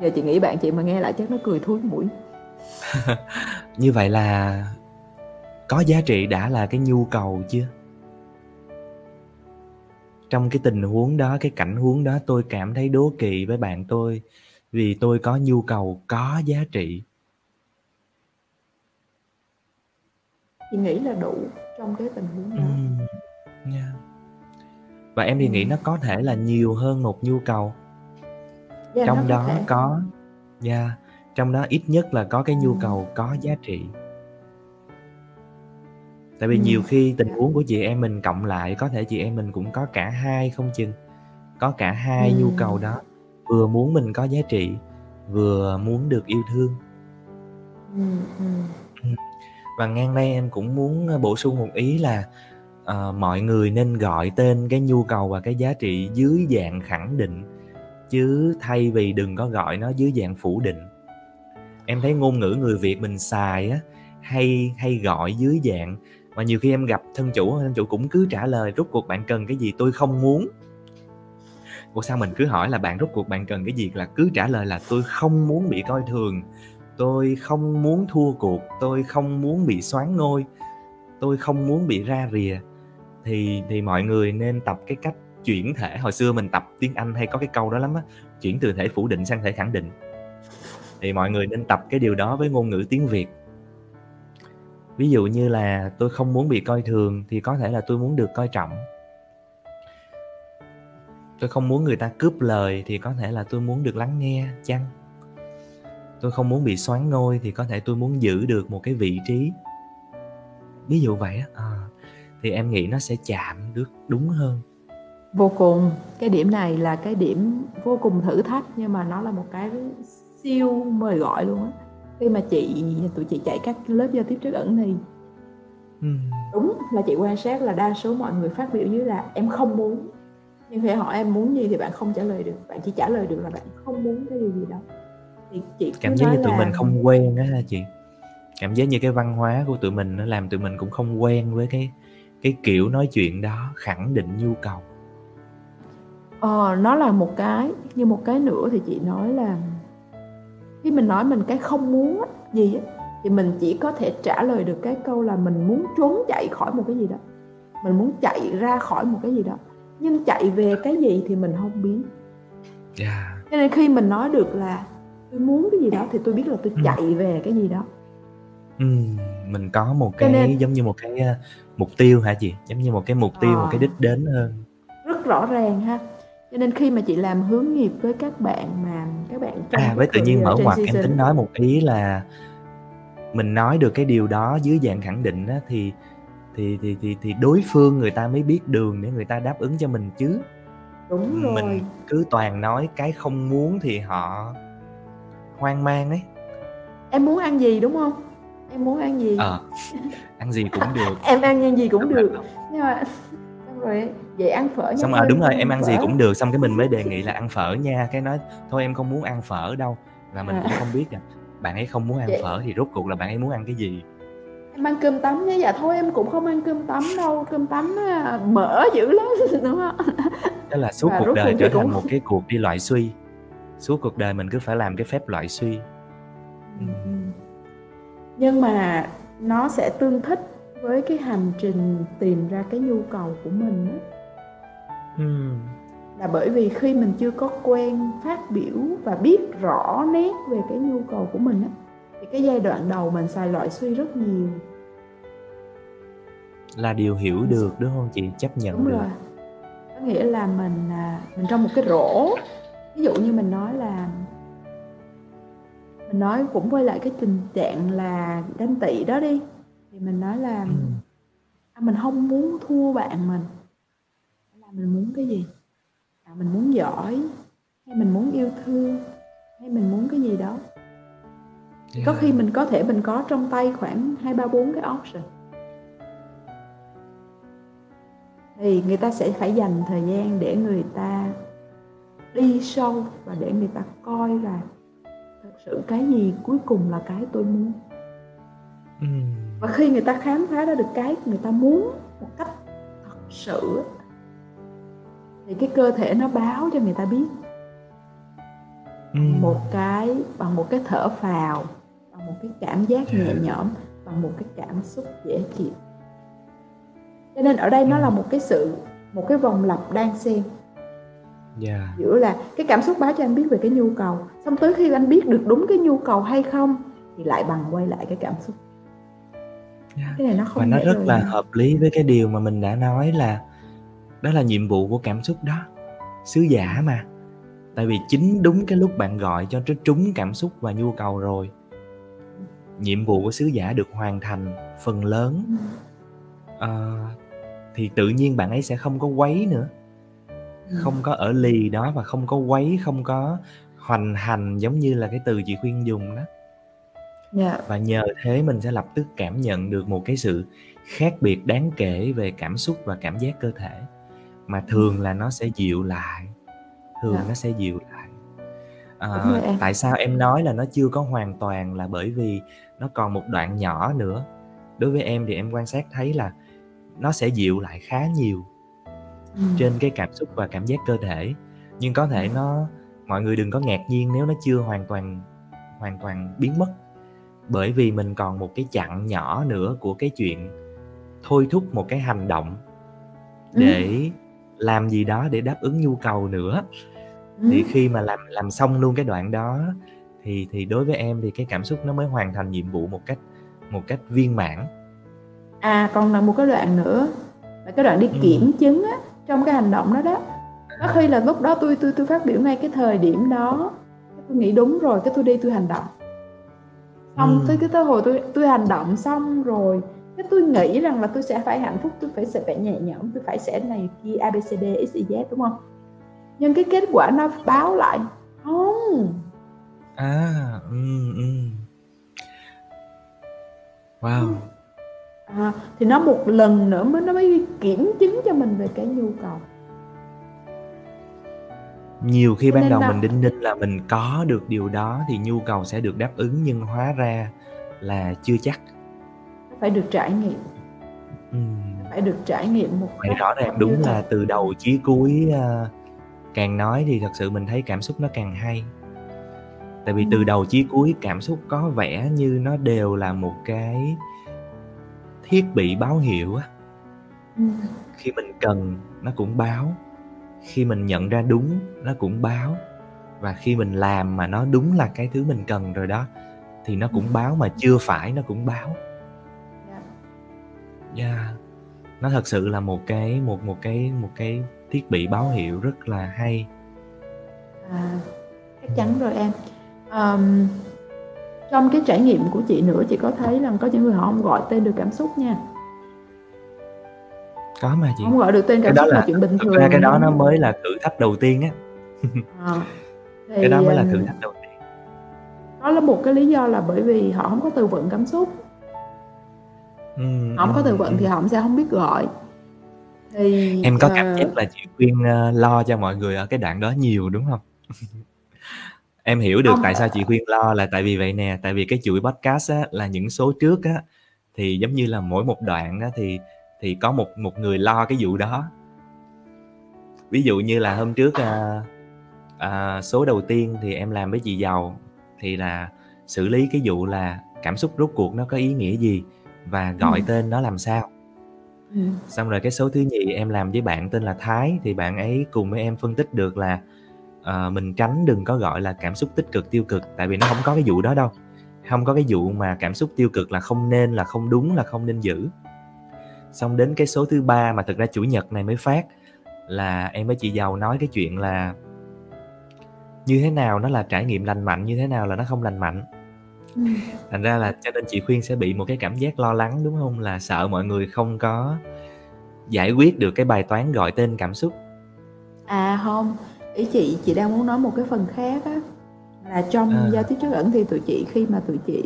Giờ chị nghĩ bạn chị mà nghe lại chắc nó cười thúi mũi. Như vậy là có giá trị đã là cái nhu cầu chưa? Trong cái tình huống đó, cái cảnh huống đó tôi cảm thấy đố kỵ với bạn tôi vì tôi có nhu cầu có giá trị. Chị nghĩ là đủ trong cái tình huống đó. Ừm, yeah. Và em thì nghĩ Ừm. nó có thể là nhiều hơn một nhu cầu. Yeah, nó Trong đó thể. có yeah, trong đó ít nhất là có cái nhu Ừm. cầu có giá trị. Tại vì nhiều Ừm, khi tình yeah. huống của chị em mình cộng lại có thể chị em mình cũng có cả hai không chừng. Có cả hai nhu cầu đó, vừa muốn mình có giá trị, vừa muốn được yêu thương. Ừm. Và ngang đây em cũng muốn, ơ, bổ sung một ý là, uh, mọi người nên gọi tên cái nhu cầu và cái giá trị dưới dạng khẳng định chứ thay vì đừng có gọi nó dưới dạng phủ định. Em thấy ngôn ngữ người việt mình xài á hay hay gọi dưới dạng. Mà nhiều khi em gặp thân chủ thân chủ cũng cứ trả lời rút cuộc bạn cần cái gì? Tôi không muốn. Ủa sao mình cứ hỏi là bạn rút cuộc bạn cần cái gì? Là cứ trả lời là tôi không muốn bị coi thường tôi không muốn thua cuộc tôi không muốn bị xoán ngôi tôi không muốn bị ra rìa thì thì mọi người nên tập cái cách chuyển thể. Hồi xưa mình tập tiếng anh hay có cái câu đó lắm á chuyển từ thể phủ định sang thể khẳng định. Thì mọi người nên tập cái điều đó với ngôn ngữ tiếng việt. Ví dụ như là tôi không muốn bị coi thường thì có thể là tôi muốn được coi trọng. Tôi không muốn người ta cướp lời thì có thể là tôi muốn được lắng nghe chăng? Tôi không muốn bị xoán ngôi thì có thể tôi muốn giữ được một cái vị trí. Ví dụ vậy á à, thì em nghĩ nó sẽ chạm được đúng hơn. Vô cùng. Cái điểm này là cái điểm vô cùng thử thách nhưng mà nó là một cái siêu mời gọi luôn á. Khi mà chị tụi chị chạy các lớp giao tiếp trước ẩn thì ừ. đúng là chị quan sát là đa số mọi người phát biểu dưới là em không muốn. Nhưng khi hỏi em muốn gì thì bạn không trả lời được. Bạn chỉ trả lời được là bạn không muốn cái gì gì đó. Thì chị cảm giác như tụi là... mình không quen á chị. Cảm giác như cái văn hóa của tụi mình nó làm tụi mình cũng không quen với cái cái kiểu nói chuyện đó khẳng định nhu cầu. Ờ nó là một cái như một cái nữa thì chị nói là khi mình nói mình cái không muốn gì á, thì mình chỉ có thể trả lời được cái câu là mình muốn trốn chạy khỏi một cái gì đó. Mình muốn chạy ra khỏi một cái gì đó. Nhưng chạy về cái gì thì mình không biết. Yeah. cho nên khi mình nói được là tôi muốn cái gì đó thì tôi biết là tôi ừ. chạy về cái gì đó. Ừ, mình có một cái nên, giống như một cái mục tiêu hả chị? Giống như một cái mục tiêu à, một cái đích đến hơn. Rất rõ ràng ha. Cho nên khi mà chị làm hướng nghiệp với các bạn mà các bạn à với tự nhiên mở ngoặt em tính nói một ý là mình nói được cái điều đó dưới dạng khẳng định đó, thì thì thì thì thì đối phương người ta mới biết đường để người ta đáp ứng cho mình chứ. Đúng rồi. mình cứ toàn nói cái không muốn thì họ hoang mang ấy. Em muốn ăn gì đúng không em muốn ăn gì? Ờ ăn gì cũng được. Em ăn gì cũng được. nhưng mà xong rồi vậy ăn phở xong rồi đúng rồi em ăn phở. gì cũng được. Xong cái mình mới đề nghị là ăn phở nha. Cái nói thôi em không muốn ăn phở đâu. Là mình à. cũng không biết à bạn ấy không muốn ăn vậy. phở thì rốt cuộc là bạn ấy muốn ăn cái gì? Em ăn cơm tấm nhé. Dạ thôi em cũng không ăn cơm tấm đâu. Cơm tấm mỡ dữ lắm đúng không đó là suốt Và cuộc đời trở thành cũng... một cái cuộc đi loại suy. Suốt cuộc đời mình cứ phải làm cái phép loại suy. Ừ. nhưng mà nó sẽ tương thích với cái hành trình tìm ra cái nhu cầu của mình đó. Ừ. là bởi vì khi mình chưa có quen phát biểu và biết rõ nét về cái nhu cầu của mình á thì cái giai đoạn đầu mình xài loại suy rất nhiều. Là điều hiểu được đúng không? Chị chấp nhận đúng được. rồi. Có nghĩa là mình à, mình trong một cái rổ. Ví dụ như mình nói là nói cũng quay lại cái tình trạng là ganh tị đó đi. Thì mình nói là ừ. à, mình không muốn thua bạn mình. Là mình muốn cái gì? À, mình muốn giỏi hay mình muốn yêu thương hay mình muốn cái gì đó? Yeah. có khi mình có thể mình có trong tay khoảng hai ba bốn cái option. Thì người ta sẽ phải dành thời gian để người ta đi sâu và để người ta coi là sự cái gì cuối cùng là cái tôi muốn? Ừ. và khi người ta khám phá ra được cái người ta muốn một cách thật sự thì cái cơ thể nó báo cho người ta biết. Ừ. một cái bằng một cái thở phào bằng một cái cảm giác nhẹ nhõm bằng một cái cảm xúc dễ chịu. Cho nên ở đây nó là một cái sự một cái vòng lặp đang xen yeah. giữa là cái cảm xúc báo cho anh biết về cái nhu cầu. Xong tới khi anh biết được đúng cái nhu cầu hay không thì lại bằng quay lại cái cảm xúc. Yeah. cái này nó không và nó rất là hợp lý với cái điều mà mình đã nói là đó là nhiệm vụ của cảm xúc đó. Sứ giả mà. Tại vì chính đúng cái lúc bạn gọi cho trúng cảm xúc và nhu cầu rồi nhiệm vụ của sứ giả được hoàn thành phần lớn. Uh, thì tự nhiên bạn ấy sẽ không có quấy nữa ừ. không có ở lì đó và không có quấy không có hoành hành giống như là cái từ chị khuyên dùng đó Dạ. và nhờ thế mình sẽ lập tức cảm nhận được một cái sự khác biệt đáng kể về cảm xúc và cảm giác cơ thể mà thường là nó sẽ dịu lại thường Dạ. nó sẽ dịu lại em. tại sao em nói là nó chưa có hoàn toàn là bởi vì nó còn một đoạn nhỏ nữa đối với em thì em quan sát thấy là nó sẽ dịu lại khá nhiều Ừm. trên cái cảm xúc và cảm giác cơ thể. Nhưng có thể nó mọi người đừng có ngạc nhiên nếu nó chưa hoàn toàn hoàn toàn biến mất. Bởi vì mình còn một cái chặng nhỏ nữa của cái chuyện thôi thúc một cái hành động để làm gì đó để đáp ứng nhu cầu nữa. Thì Ừm. khi mà làm làm xong luôn cái đoạn đó thì thì đối với em thì cái cảm xúc nó mới hoàn thành nhiệm vụ một cách một cách viên mãn. À, còn là một cái đoạn nữa là cái đoạn đi Ừm. kiểm chứng á, trong cái hành động đó đó. Có khi là lúc đó tôi tôi tôi phát biểu ngay cái thời điểm đó, tôi nghĩ đúng rồi, cái tôi đi tôi hành động. Xong Ừm. tới cái tới hồi tôi tôi hành động xong rồi, cái tôi nghĩ rằng là tôi sẽ phải hạnh phúc, tôi phải sẽ phải nhẹ nhõm, tôi phải sẽ này kia ABCD XYZ đúng không? Nhưng cái kết quả nó báo lại không. à ừm, ừm. wow À, thì nó một lần nữa mới nó mới kiểm chứng cho mình về cái nhu cầu. nhiều khi ban nên đầu là- mình đinh ninh là mình có được điều đó thì nhu cầu sẽ được đáp ứng nhưng hóa ra là chưa chắc phải được trải nghiệm, Ừm. phải được trải nghiệm một cách rõ ràng đúng là từ đầu chí cuối à, càng nói thì thật sự mình thấy cảm xúc nó càng hay tại vì từ Ừm. đầu chí cuối cảm xúc có vẻ như nó đều là một cái thiết bị báo hiệu á Ừm. khi mình cần nó cũng báo khi mình nhận ra đúng nó cũng báo và khi mình làm mà nó đúng là cái thứ mình cần rồi đó thì nó cũng báo mà chưa phải nó cũng báo Dạ. yeah. nó thật sự là một cái một một cái một cái thiết bị báo hiệu rất là hay À, chắc chắn rồi em. Ờm, trong cái trải nghiệm của chị nữa, chị có thấy rằng có những người họ không gọi tên được cảm xúc nha. có mà chị Không gọi được tên cái cảm đó xúc là, là chuyện bình thường. ra cái đó nó mới là thử thách đầu tiên á À, cái đó mới là thử thách đầu tiên đó là một cái lý do là bởi vì họ không có từ vựng cảm xúc. Ừm, Họ không có từ vựng ừm. thì họ sẽ không biết gọi. Thì em có ờ, cảm giác là chị khuyên ờ, lo cho mọi người ở cái đoạn đó nhiều đúng không em hiểu được không. tại sao chị khuyên lo là tại vì vậy nè tại vì cái chuỗi podcast á là những số trước á thì giống như là mỗi một đoạn á thì thì có một một người lo cái vụ đó. Ví dụ như là hôm trước à, à, số đầu tiên thì em làm với chị giàu thì là xử lý cái vụ là cảm xúc rốt cuộc nó có ý nghĩa gì và gọi Ừ. tên nó làm sao. Ừ, xong rồi cái số thứ nhì em làm với bạn tên là Thái thì bạn ấy cùng với em phân tích được là ờ, mình tránh đừng có gọi là cảm xúc tích cực tiêu cực tại vì nó không có cái vụ đó đâu. Không có cái vụ mà cảm xúc tiêu cực là không nên là không đúng là không nên giữ. Xong đến cái số thứ ba mà thực ra chủ nhật này mới phát là em với chị giàu nói cái chuyện là như thế nào nó là trải nghiệm lành mạnh như thế nào là nó không lành mạnh. Ừ. thành ra là cho nên chị khuyên sẽ bị một cái cảm giác lo lắng đúng không? Là sợ mọi người không có giải quyết được cái bài toán gọi tên cảm xúc. À không, ý chị chị đang muốn nói một cái phần khác á là trong À. giao tiếp trắc ẩn thì tụi chị khi mà tụi chị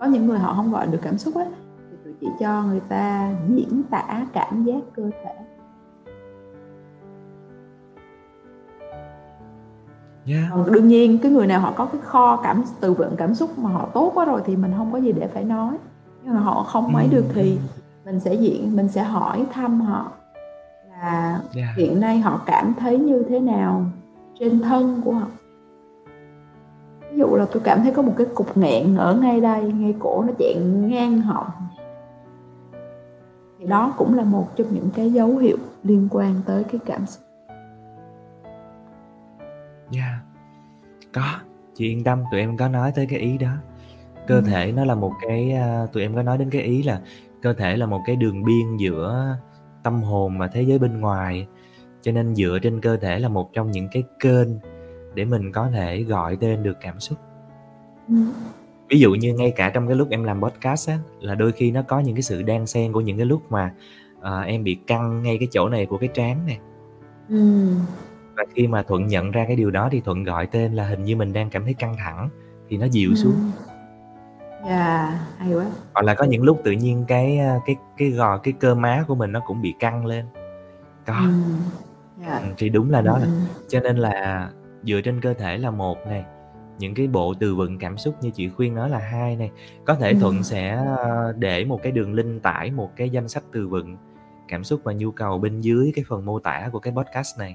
có những người họ không gọi được cảm xúc á thì tụi chị cho người ta diễn tả cảm giác cơ thể. yeah. Còn đương nhiên cái người nào họ có cái kho cảm từ vựng cảm xúc mà họ tốt quá rồi thì mình không có gì để phải nói. Nhưng mà họ không mấy được thì mình sẽ diễn mình sẽ hỏi thăm họ là yeah. hiện nay họ cảm thấy như thế nào trên thân của họ ví dụ là tôi cảm thấy có một cái cục nghẹn ở ngay đây ngay cổ nó chẹn ngang họng thì đó cũng là một trong những cái dấu hiệu liên quan tới cái cảm xúc Yeah. Có, chị yên tâm, tụi em có nói tới cái ý đó. Cơ Ừ. thể nó là một cái à, tụi em có nói đến cái ý là cơ thể là một cái đường biên giữa tâm hồn và thế giới bên ngoài. Cho nên dựa trên cơ thể là một trong những cái kênh để mình có thể gọi tên được cảm xúc. Ừ. Ví dụ như ngay cả trong cái lúc em làm podcast á là đôi khi nó có những cái sự đan xen của những cái lúc mà à, em bị căng ngay cái chỗ này của cái trán này Ừ. và khi mà thuận nhận ra cái điều đó thì thuận gọi tên là hình như mình đang cảm thấy căng thẳng thì nó dịu Ừ. xuống Yeah, hay quá. Hoặc là có những lúc tự nhiên cái, cái cái gò cái cơ má của mình nó cũng bị căng lên. Có. Yeah. Ừm, thì đúng là đó ừm. cho nên là dựa trên cơ thể là một này, những cái bộ từ vựng cảm xúc như chị khuyên nói là hai này. Có thể Thuận Ừm. sẽ, để một cái đường link tải một cái danh sách từ vựng cảm xúc và nhu cầu bên dưới cái phần mô tả của cái podcast này,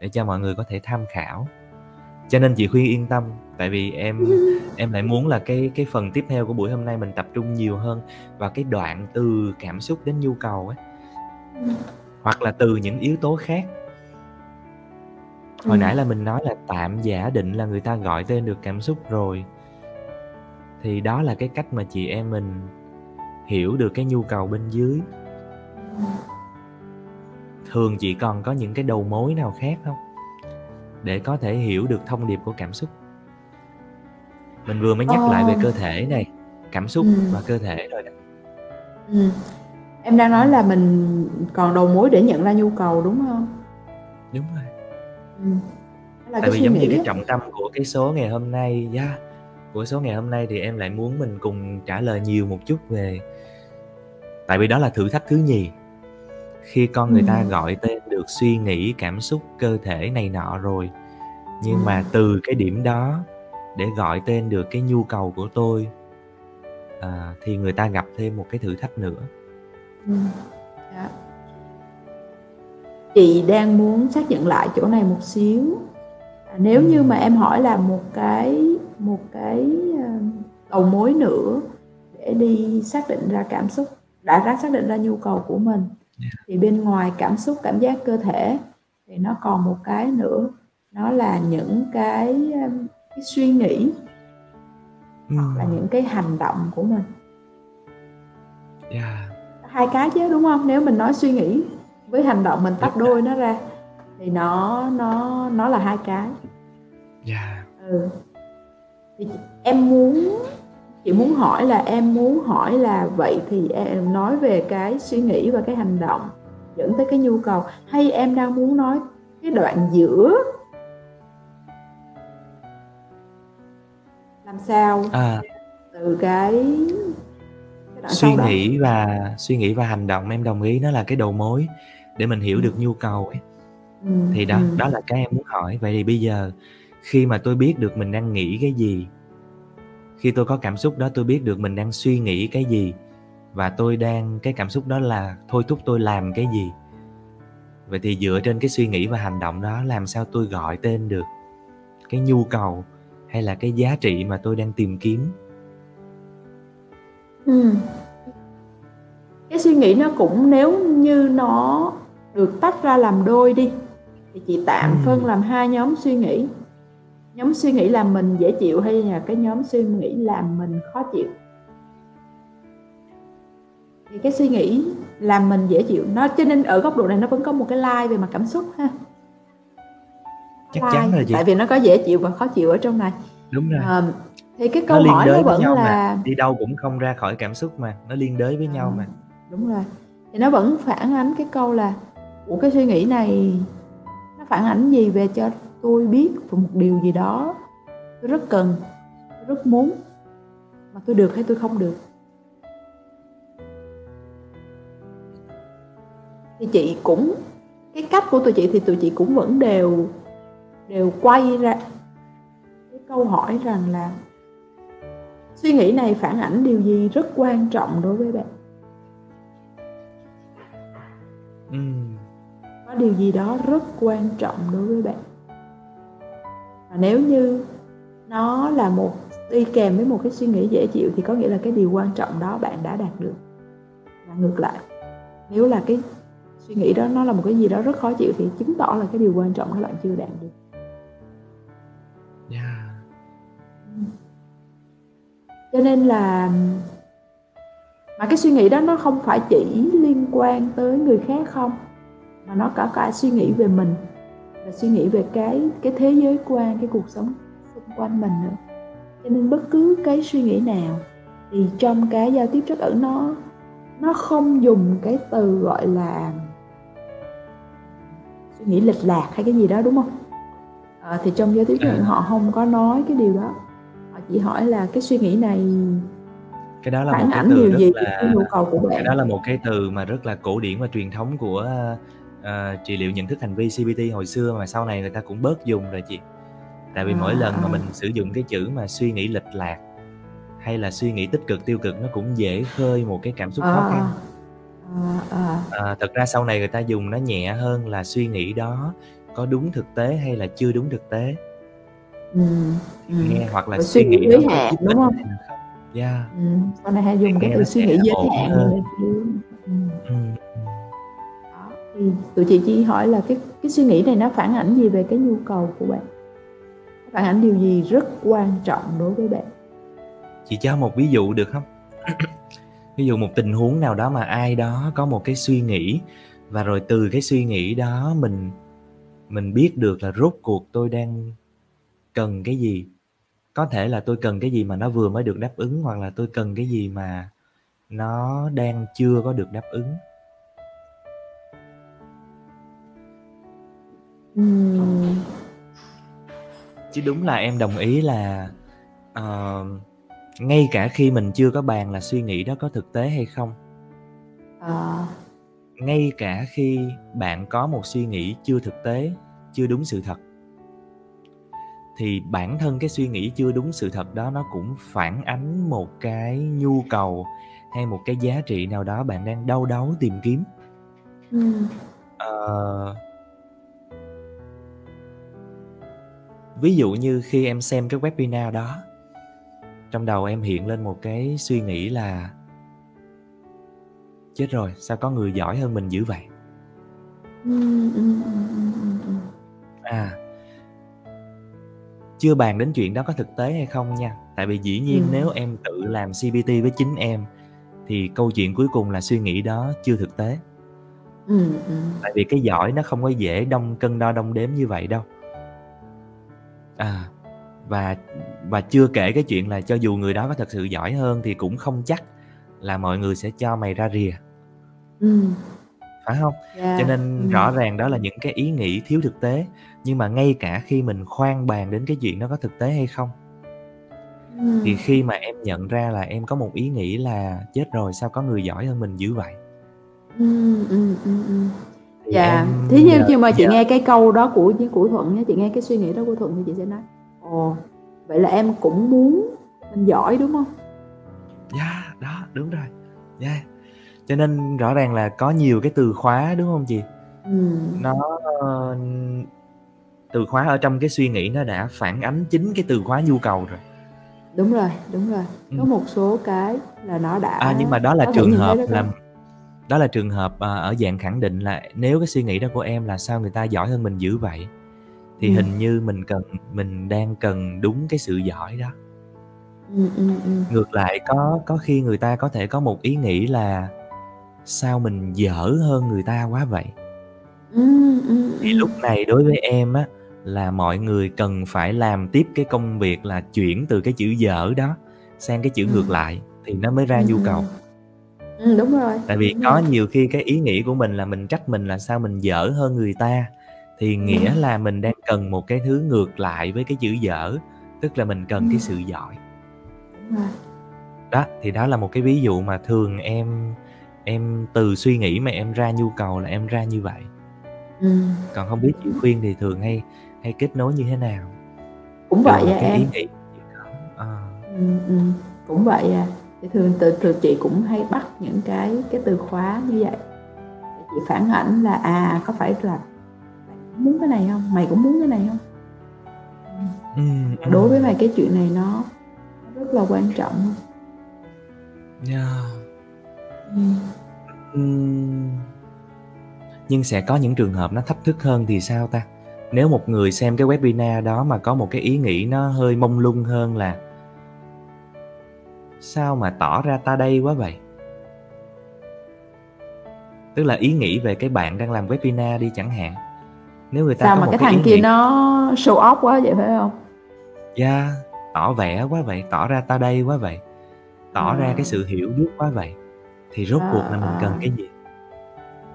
để cho mọi người có thể tham khảo. Cho nên chị khuyên yên tâm, tại vì em em lại muốn là cái cái phần tiếp theo của buổi hôm nay mình tập trung nhiều hơn vào cái đoạn từ cảm xúc đến nhu cầu ấy. Ừm. Hoặc là từ những yếu tố khác. Hồi Ừm. nãy là mình nói là tạm giả định là người ta gọi tên được cảm xúc rồi. Thì đó là cái cách mà chị em mình hiểu được cái nhu cầu bên dưới. Ừm. Thường chị còn có những cái đầu mối nào khác hông? Để có thể hiểu được thông điệp của cảm xúc. Mình vừa mới nhắc lại về Ờ. cơ thể này, cảm xúc Ừm. và cơ thể rồi đó. Ừm. Em đang nói là mình còn đầu mối để nhận ra nhu cầu, đúng hông? Đúng rồi. Đó là Tại vì giống như cái trọng tâm của cái số ngày hôm nay yeah, của số ngày hôm nay thì em lại muốn mình cùng trả lời nhiều một chút về tại vì đó là thử thách thứ nhì. Khi con người ta gọi tên được suy nghĩ, cảm xúc, cơ thể này nọ rồi, nhưng mà từ cái điểm đó để gọi tên được cái nhu cầu của tôi, à, thì người ta gặp thêm một cái thử thách nữa. Ừm. Dạ. Chị đang muốn xác nhận lại chỗ này một xíu. À, nếu như mà em hỏi là một cái một cái, ơ, đầu mối nữa để đi xác định ra cảm xúc đã đã xác định ra nhu cầu của mình, Yeah. thì bên ngoài cảm xúc, cảm giác cơ thể thì nó còn một cái nữa, nó là những cái, ơ, cái suy nghĩ hoặc là Ừm. những cái hành động của mình. Yeah. Hai cái chứ, đúng hông? Nếu mình nói suy nghĩ với hành động mình tách rồi. đôi nó ra thì nó nó nó là hai cái. Yeah. Ừ. Thì em muốn chị muốn hỏi là em muốn hỏi là vậy thì em nói về cái suy nghĩ và cái hành động dẫn tới cái nhu cầu, hay em đang muốn nói cái đoạn giữa? Làm sao À. từ cái cái Suy đó. nghĩ và suy nghĩ và hành động em đồng ý nó là cái đầu mối để mình hiểu Ừm. được nhu cầu ấy. Ừm, Thì đó, ừm. đó là cái em muốn hỏi. Vậy thì bây giờ khi mà tôi biết được mình đang nghĩ cái gì, khi tôi có cảm xúc đó tôi biết được mình đang suy nghĩ cái gì và tôi đang cái cảm xúc đó là thôi thúc tôi làm cái gì. Vậy thì dựa trên cái suy nghĩ và hành động đó làm sao tôi gọi tên được cái nhu cầu hay là cái giá trị mà tôi đang tìm kiếm? Ừm. Cái suy nghĩ nó cũng nếu như nó được tách ra làm đôi đi, thì chị tạm Ừm. phân làm hai nhóm suy nghĩ. Nhóm suy nghĩ làm mình dễ chịu hay là cái nhóm suy nghĩ làm mình khó chịu? Thì cái suy nghĩ làm mình dễ chịu nó cho nên ở góc độ này nó vẫn có một cái line về mặt cảm xúc ha. Chắc chắn Line, rồi chị. tại vì nó có dễ chịu và khó chịu ở trong này. Đúng rồi. Ờm, thì cái Nó câu liên hỏi nó với vẫn nhau mà, là đi đâu cũng không ra khỏi cảm xúc mà, nó liên đới với nhau À, mà. đúng rồi. Thì nó vẫn phản ánh cái câu là "Ủa, cái suy nghĩ này nó phản ánh gì về cho tôi biết về một điều gì đó tôi rất cần, tôi rất muốn, mà tôi được hay tôi không được?" Thì chị cũng cái cách của tụi chị thì tụi chị cũng vẫn đều đều quay ra cái câu hỏi rằng là suy nghĩ này phản ảnh điều gì rất quan trọng đối với bạn? Có điều gì đó rất quan trọng đối với bạn. Và nếu như nó là một đi kèm với một cái suy nghĩ dễ chịu thì có nghĩa là cái điều quan trọng đó bạn đã đạt được. Và ngược lại, nếu là cái suy nghĩ đó nó là một cái gì đó rất khó chịu thì chứng tỏ là cái điều quan trọng đó bạn chưa đạt được. Yeah. Ừm. Cho nên là mà cái suy nghĩ đó nó không phải chỉ liên quan tới người khác không, mà nó cả cả suy nghĩ về mình và suy nghĩ về cái cái thế giới quan, cái cuộc sống xung quanh mình nữa. Cho nên bất cứ cái suy nghĩ nào thì trong cái giao tiếp trắc ẩn nó nó không dùng cái từ, gọi là suy nghĩ lệch lạc hay cái gì đó, đúng hông? Ờ, thì trong giao tiếp trắc ẩn À. họ hông có nói cái điều đó, họ chỉ hỏi là cái suy nghĩ này cái đó là một phản cái ảnh từ điều rất gì cái là nhu cầu của cái bạn đó là một cái từ mà rất là cổ điển và truyền thống của ờ, trị liệu nhận thức hành vi CBT hồi xưa mà sau này người ta cũng bớt dùng rồi chị tại vì mỗi à, lần mà à, mình sử dụng cái chữ mà suy nghĩ lệch lạc hay là suy nghĩ tích cực tiêu cực nó cũng dễ khơi một cái cảm xúc khó khăn à, à, à, à, thật ra sau này người ta dùng nó nhẹ hơn là suy nghĩ đó có đúng thực tế hay là chưa đúng thực tế ừ, ừ. nghe hoặc là Rồi suy nghĩ giới hạn đúng không yeah. ừ. sau này hay dùng cái từ suy nghĩ giới hạn hơn kia. ừ. Ừ. ừ. Thì tụi chị chỉ hỏi là cái cái suy nghĩ này nó phản ảnh gì về cái nhu cầu của bạn phản ảnh điều gì rất quan trọng đối với bạn chị cho một ví dụ được không ví dụ một tình huống nào đó mà ai đó có một cái suy nghĩ và rồi từ cái suy nghĩ đó mình mình biết được là rốt cuộc tôi đang cần cái gì có thể là tôi cần cái gì mà nó vừa mới được đáp ứng hoặc là tôi cần cái gì mà nó đang chưa có được đáp ứng Ừm, chứ đúng là em đồng ý là ờ, ngay cả khi mình chưa có bàn là suy nghĩ đó có thực tế hay không? À, ngay cả khi bạn có một suy nghĩ chưa thực tế chưa đúng sự thật. Thì bản thân cái suy nghĩ chưa đúng sự thật đó nó cũng phản ánh một cái nhu cầu hay một cái giá trị nào đó bạn đang đau đáu tìm kiếm. Ừm, Ờ, ví dụ như khi em xem cái webinar đó trong đầu em hiện lên một cái suy nghĩ là chết rồi sao có người giỏi hơn mình dữ vậy ừm, ừm, ừm. à chưa bàn đến chuyện đó có thực tế hay không nha tại vì dĩ nhiên Ừm. nếu em tự làm cbt với chính em thì câu chuyện cuối cùng là suy nghĩ đó chưa thực tế ừm. tại vì cái giỏi nó không có dễ đông cân đo đong đếm như vậy đâu à và và chưa kể cái chuyện là cho dù người đó có thật sự giỏi hơn thì cũng không chắc là mọi người sẽ cho mày ra rìa Ừm. phải không Yeah. cho nên Ừm. rõ ràng đó là những cái ý nghĩ thiếu thực tế nhưng mà ngay cả khi mình khoan bàn đến cái chuyện đó có thực tế hay không Ừm. thì khi mà em nhận ra là em có một ý nghĩ là chết rồi sao có người giỏi hơn mình dữ vậy Ừm, ừm, ừm, ừm. Dạ, nhờ nhưng mà chị nhờ nghe cái câu đó của của Thuận nha, chị nghe cái suy nghĩ đó của Thuận thì chị sẽ nói, ồ, vậy là em cũng muốn mình giỏi đúng không? yeah, đó đúng rồi yeah. cho nên rõ ràng là có nhiều cái từ khóa đúng không chị Ừm. nó từ khóa ở trong cái suy nghĩ nó đã phản ánh chính cái từ khóa nhu cầu rồi Đúng rồi, đúng rồi. Có ừ. một số cái là nó đã à nhưng mà đó là có trường hợp là có đó là trường hợp à, ở dạng khẳng định là nếu cái suy nghĩ đó của em là sao người ta giỏi hơn mình dữ vậy thì Ừm. hình như mình cần mình đang cần đúng cái sự giỏi đó Ừm, ừm, ừm. ngược lại có có khi người ta có thể có một ý nghĩ là sao mình dở hơn người ta quá vậy Ừm, ừm, thì ừm. lúc này đối với em á là mọi người cần phải làm tiếp cái công việc là chuyển từ cái chữ dở đó sang cái chữ ngược lại thì nó mới ra nhu cầu Ừm, đúng rồi, tại vì đúng có rồi. nhiều khi cái ý nghĩ của mình là mình trách mình là sao mình dở hơn người ta thì Ừm. nghĩa là mình đang cần một cái thứ ngược lại với cái chữ dở tức là mình cần Ừm. cái sự giỏi Đúng rồi. đó thì đó là một cái ví dụ mà thường em em từ suy nghĩ mà em ra nhu cầu là em ra như vậy còn không biết chị khuyên thì thường hay hay kết nối như thế nào Cũng vậy à cái em. ý nghĩ. Ừm, ừm, cũng vậy à. Thì thường từ từ chị cũng hay bắt những cái cái từ khóa như vậy. Chị phản ảnh là à có phải là cũng muốn cái này không? Mày cũng muốn cái này không? Và đối với mày cái chuyện này nó rất là quan trọng. Yeah. Ừm. Ừm. Nhưng sẽ có những trường hợp nó thách thức hơn thì sao ta? Nếu một người xem cái webinar đó mà có một cái ý nghĩ nó hơi mông lung hơn là sao mà tỏ ra ta đây quá vậy? Tức là ý nghĩ về cái bạn đang làm webinar đi chẳng hạn. Nếu người ta Sao có mà một cái thằng kia nghĩ nó show off quá vậy phải không? yeah, tỏ vẻ quá vậy, tỏ ra ta đây quá vậy, tỏ ra Ờ. cái sự hiểu biết quá vậy thì rốt cuộc Ờ, là mình ờ. cần cái gì?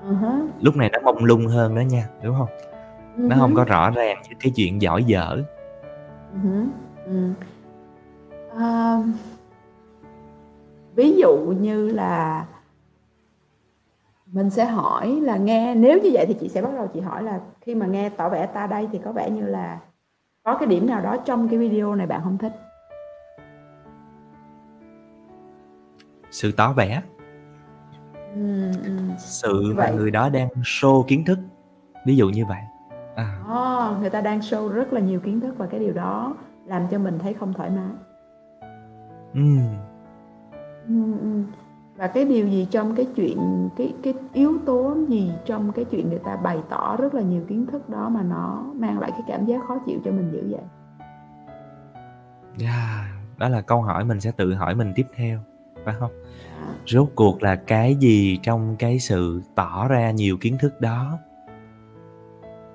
Hứ. Lúc này nó mông lung hơn đó nha, đúng hông? Ừ Nó hông hứ. có rõ ràng như cái chuyện giỏi dở. Hứ. Ừm. Ví dụ như là mình sẽ hỏi là nghe nếu như vậy thì chị sẽ bắt đầu chị hỏi là khi mà nghe tỏ vẻ ta đây thì có vẻ như là có cái điểm nào đó trong cái video này bạn không thích? Sự tỏ vẻ. Ừm. sự mà Vậy. người đó đang show kiến thức. Ví dụ như vậy. À, Ờ, người ta đang show rất là nhiều kiến thức và cái điều đó làm cho mình thấy không thoải mái. ừm, Ừm, ừm. Và cái điều gì trong cái chuyện cái cái yếu tố gì trong cái chuyện người ta bày tỏ rất là nhiều kiến thức đó mà nó mang lại cái cảm giác khó chịu cho mình dữ vậy? yeah, đó là câu hỏi mình sẽ tự hỏi mình tiếp theo phải không À, rốt cuộc là cái gì trong cái sự tỏ ra nhiều kiến thức đó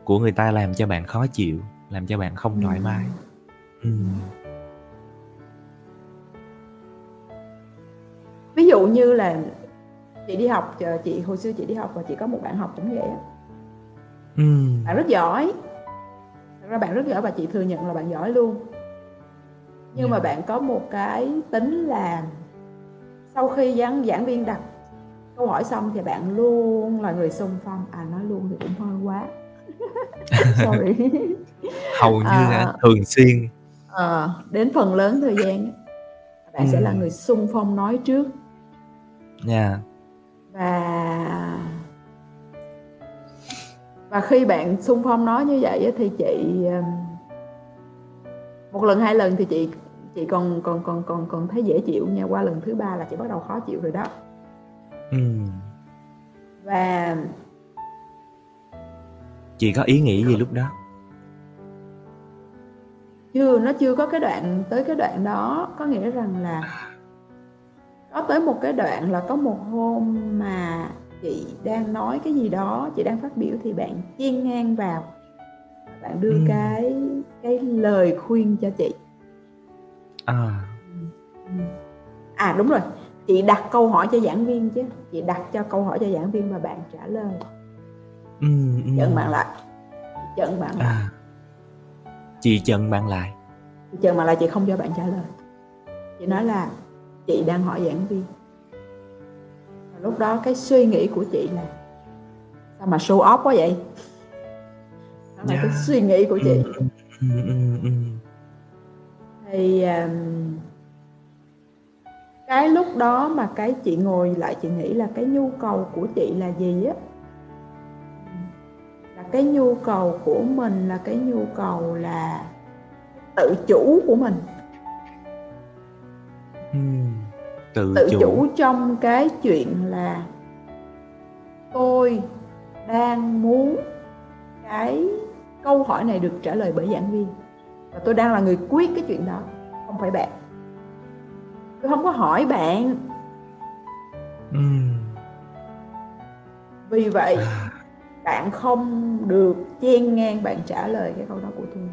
của người ta làm cho bạn khó chịu làm cho bạn không thoải mái ừm. Ừm, Ví dụ như là chị đi học chờ chị hồi xưa chị đi học và chị có một bạn học cũng vậy á. ừm, Bạn rất giỏi. Thật ra bạn rất giỏi và chị thừa nhận là bạn giỏi luôn. Nhưng mà yeah, bạn có một cái tính là sau khi giảng giảng viên đặt câu hỏi xong thì bạn luôn là người xung phong. À nói luôn thì cũng hơi quá. Sorry. hầu như là À, thường xuyên ờ, đến phần lớn thời gian bạn sẽ là Ừm, người xung phong nói trước yeah, và và khi bạn xung phong nói như vậy thì chị ừm, một lần hai lần thì chị chị còn còn còn còn còn thấy dễ chịu nha. Qua lần thứ ba là chị bắt đầu khó chịu rồi đó. Ừm. và chị có ý nghĩ gì lúc đó? Chưa nó chưa có cái đoạn tới cái đoạn đó. Có nghĩa rằng là có tới một cái đoạn là có một hôm mà chị đang nói cái gì đó chị đang phát biểu thì bạn chen ngang vào. Bạn đưa Ừm, cái cái lời khuyên cho chị. À, à đúng rồi. Chị đặt câu hỏi cho giảng viên chứ. Chị đặt cho câu hỏi cho giảng viên và bạn trả lời. Ừm, chặn ừm, bạn lại. Chặn bạn lại. À, chị chặn bạn lại. Chị chặn bạn lại chị không cho bạn trả lời. Chị nói là chị đang hỏi giảng viên. Và lúc đó cái suy nghĩ của chị là sao mà show off quá vậy? Đó là cái yeah, suy nghĩ của chị. Ừm, ừm, ừm, thì um, cái lúc đó mà cái chị ngồi lại chị nghĩ là cái nhu cầu của chị là gì á? Là cái nhu cầu của mình là cái nhu cầu là tự chủ của mình tự tự chủ. chủ trong cái chuyện là tôi đang muốn cái câu hỏi này được trả lời bởi giảng viên. Và tôi đang là người quyết cái chuyện đó không phải bạn. Tôi không có hỏi bạn. Ừm, vì vậy à, bạn không được chen ngang bạn trả lời cái câu đó của tôi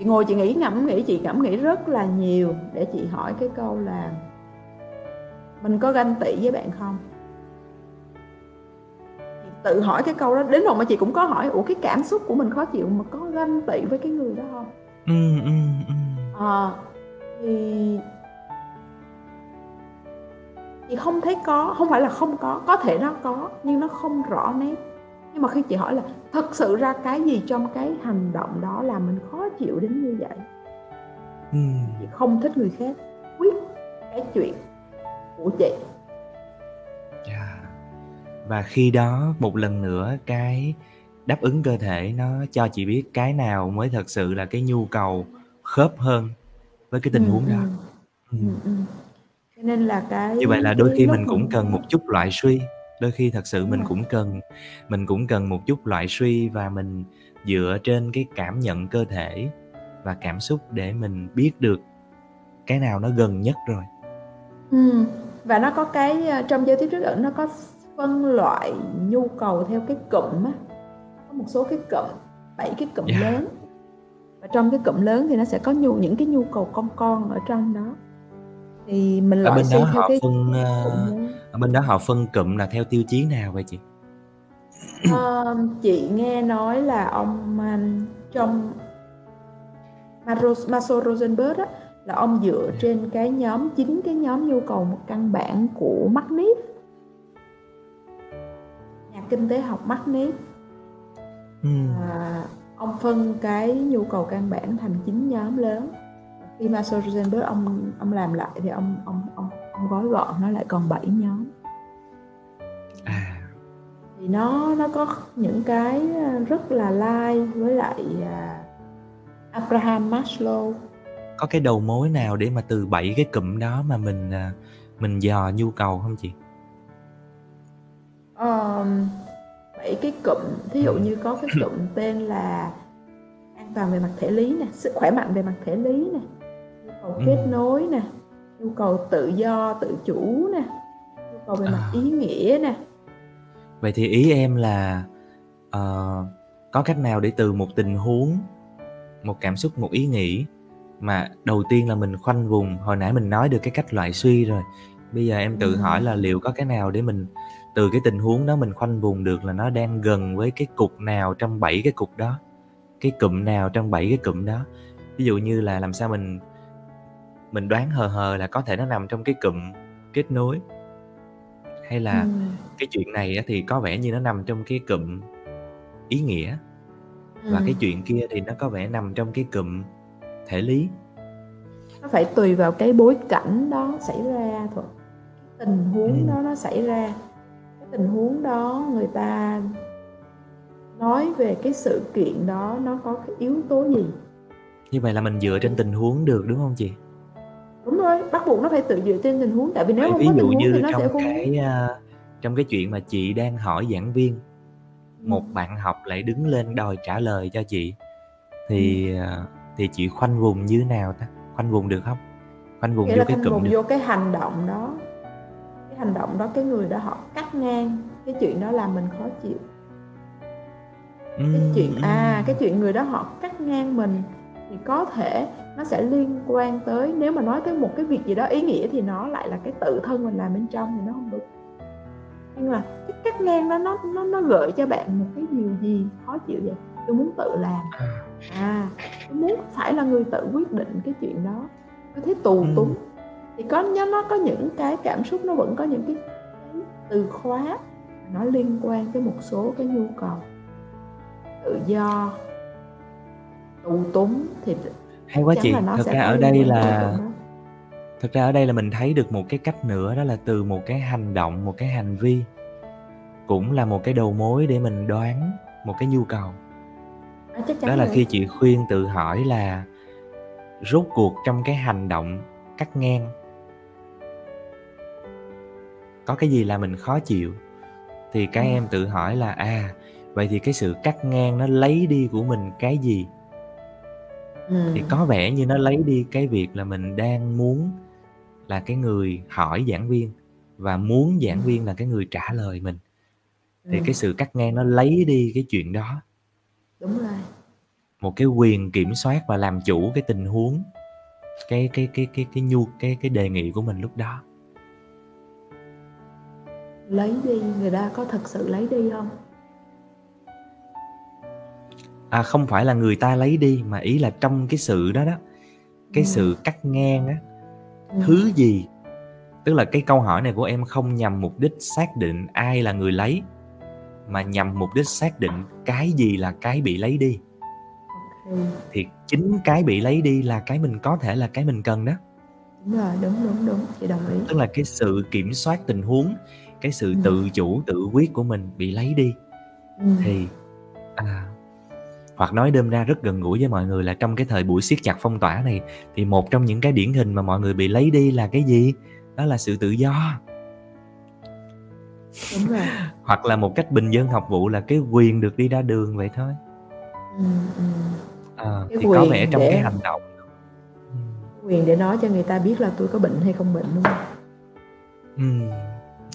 chị ngồi chị nghĩ ngẫm nghĩ chị ngẫm nghĩ rất là nhiều để chị hỏi cái câu là mình có ganh tị với bạn không? Chị tự hỏi cái câu đó đến hồi mà chị cũng có hỏi ủa cái cảm xúc của mình khó chịu mà có ganh tị với cái người đó không? Ừm, à, thì chị không thấy có không phải là không có có thể nó có nhưng nó không rõ nét nhưng mà khi chị hỏi là thật sự ra cái gì trong cái hành động đó làm mình khó chịu đến như vậy ừm, chị không thích người khác quyết cái chuyện của chị yeah. và khi đó một lần nữa cái đáp ứng cơ thể nó cho chị biết cái nào mới thật sự là cái nhu cầu khớp hơn với cái tình ừ, huống ừ, đó ừ, Ừm. ừ. cho nên là cái như vậy là đôi khi mình cũng cần một chút loại suy đôi khi thật sự mình cũng cần mình cũng cần một chút loại suy và mình dựa trên cái cảm nhận cơ thể và cảm xúc để mình biết được cái nào nó gần nhất rồi. Ừ. và nó có cái ờ, trong giao tiếp trước ẩn nó có phân loại nhu cầu theo cái cụm á. Có một số cái cụm bảy cái cụm Yeah. lớn. Và trong cái cụm lớn thì nó sẽ có nhu những cái nhu cầu con con ở trong đó. Thì mình loại bên đó theo họ cái phân lớn ở bên đó họ phân cụm là theo tiêu chí nào vậy chị? Ờ, chị nghe nói là ông um, trong Maso Rosenberg á, là ông dựa trên cái nhóm chính cái nhóm nhu cầu một căn bản của Magnet nhà kinh tế học Magnet Ừm. à, ông phân cái nhu cầu căn bản thành chín nhóm lớn. Khi mà Rosenberg ông ông làm lại thì ông ông ông gói gọn nó lại còn 7 nhóm À. thì nó nó có những cái rất là lai với lại à, Abraham Maslow Có cái đầu mối nào để mà từ 7 cái cụm đó mà mình, à, mình dò nhu cầu không chị? Ờm, 7 cái cụm, thí dụ Ừm. như có cái cụm tên là an toàn về mặt thể lý nè, sức khỏe mạnh về mặt thể lý nè, nhu cầu kết Ừm. nối nè, nhu cầu tự do, tự chủ nè, nhu cầu về mặt À. ý nghĩa nè. Vậy thì ý em là, ờ, có cách nào để từ một tình huống, một cảm xúc, một ý nghĩ mà đầu tiên là mình khoanh vùng, hồi nãy mình nói được cái cách loại suy rồi, bây giờ em tự hỏi Ừm. là liệu có cái nào để mình từ cái tình huống đó mình khoanh vùng được là nó đang gần với cái cục nào trong 7 cái cục đó, cái cụm nào trong 7 cái cụm đó. Ví dụ như là làm sao mình mình đoán hờ hờ là có thể nó nằm trong cái cụm kết nối. Hay là Ừm. cái chuyện này thì có vẻ như nó nằm trong cái cụm ý nghĩa. Và cái Ừm. chuyện kia thì nó có vẻ nằm trong cái cụm thể lý. Nó phải tùy vào cái bối cảnh đó xảy ra thôi. Tình huống Ừm. đó nó xảy ra. Cái tình huống đó người ta nói về cái sự kiện đó nó có cái yếu tố gì. Như vậy là mình dựa trên tình huống được, đúng hông chị? Đúng rồi, bắt buộc nó phải tự dựa trên tình huống, tại vì nếu Vậy hông ví có tình dụ huống thì như nó sẽ trong không cái, a, trong cái chuyện mà chị đang hỏi giảng viên, một Ừm. bạn học lại đứng lên đòi trả lời cho chị, thì, ờ, thì chị khoanh vùng như nào ta? Khoanh vùng được hông? Khoanh vùng Nghĩa vô cái cụm vùng được vô cái hành động đó. Cái hành động đó cái người đó họ cắt ngang, cái chuyện đó làm mình khó chịu. Cái chuyện à, cái chuyện người đó họ cắt ngang mình thì có thể nó sẽ liên quan tới nếu mà nói tới một cái việc gì đó ý nghĩa thì nó lại là cái tự thân mình làm bên trong thì nó hông đúng. Nhưng mà cái cắt ngang đó nó nó nó gợi cho bạn một cái điều gì khó chịu vậy? Tôi muốn tự làm. À. À, tôi muốn phải là người tự quyết định cái chuyện đó. Tôi thấy tù Ừm. túng. Thì có nó có những cái cảm xúc nó vẫn có những cái từ khóa nó liên quan tới một số cái nhu cầu. Tự do, tù túng thì Hay quá chị, là sẽ ra ở đây là thực ra ở đây là mình thấy được một cái cách nữa đó là từ một cái hành động, một cái hành vi, cũng là một cái đầu mối để mình đoán một cái nhu cầu. À, chắc Đó là rồi. khi chị khuyên tự hỏi là rốt cuộc trong cái hành động cắt ngang có cái gì làm mình khó chịu? Thì các Ừm. em tự hỏi là, à, vậy thì cái sự cắt ngang nó lấy đi của mình cái gì? Thì Ừm. có vẻ như nó lấy đi cái việc là mình đang muốn là cái người hỏi giảng viên và muốn giảng viên là cái người trả lời mình. Thì Ừm. cái sự cắt ngang nó lấy đi cái chuyện đó. Đúng rồi. Một cái quyền kiểm soát và làm chủ cái tình huống, cái cái cái cái cái nhu cái cái đề nghị của mình lúc đó. Lấy đi, người ta có thực sự lấy đi hông? À, không phải là người ta lấy đi, mà ý là trong cái sự đó đó, cái Ừm. sự cắt ngang á, Ừm. thứ gì? Tức là cái câu hỏi này của em không nhằm mục đích xác định ai là người lấy, mà nhằm mục đích xác định cái gì là cái bị lấy đi. Kê. Thì chính cái bị lấy đi là cái mình có thể là cái mình cần đó. Đúng rồi, đúng, đúng, đúng, chị đồng ý. Tức là cái sự kiểm soát tình huống, cái sự Ừm. tự chủ, tự quyết của mình bị lấy đi. Ừm. Thì à, hoặc nói đâm ra rất gần gũi với mọi người là trong cái thời buổi siết chặt phong tỏa này, thì một trong những cái điển hình mà mọi người bị lấy đi là cái gì? Đó là sự tự do. Đúng rồi. Hoặc là một cách bình dân học vụ là cái quyền được đi ra đường vậy thôi. Ừm. Ờ, Cái thì có vẻ trong cái để hành động quyền để nói cho người ta biết là tôi có bệnh hay không bệnh, đúng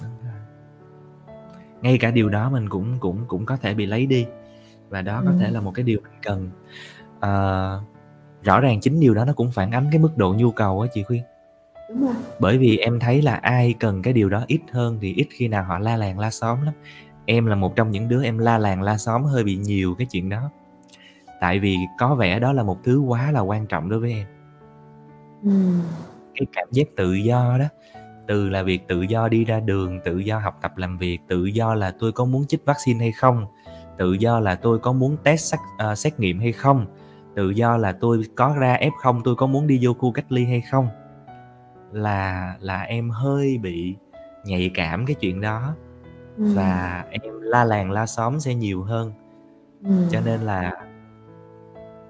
đúng rồi. Ngay cả điều đó mình cũng cũng cũng có thể bị lấy đi, và đó có thể Ừm. là một cái điều mình cần. Ờ, rõ ràng chính điều đó nó cũng phản ánh cái mức độ nhu cầu á chị Khuyên. Đúng rồi. Bởi vì em thấy là ai cần cái điều đó ít hơn thì ít khi nào họ la làng la xóm lắm. Em là một trong những đứa em la làng la xóm hơi bị nhiều cái chuyện đó. Tại vì có vẻ đó là một thứ quá là quan trọng đối với em. Ừm. Cái cảm giác tự do đó, từ là việc tự do đi ra đường, tự do học tập làm việc, tự do là tôi có muốn chích vaccine hay không, tự do là tôi có muốn test xác ờ, xét nghiệm hay không, tự do là tôi có ra F0 tôi có muốn đi vô khu cách ly hay không. Là là em hơi bị nhạy cảm cái chuyện đó Ừm. và em la làng la xóm sẽ nhiều hơn. Ừm. Cho nên là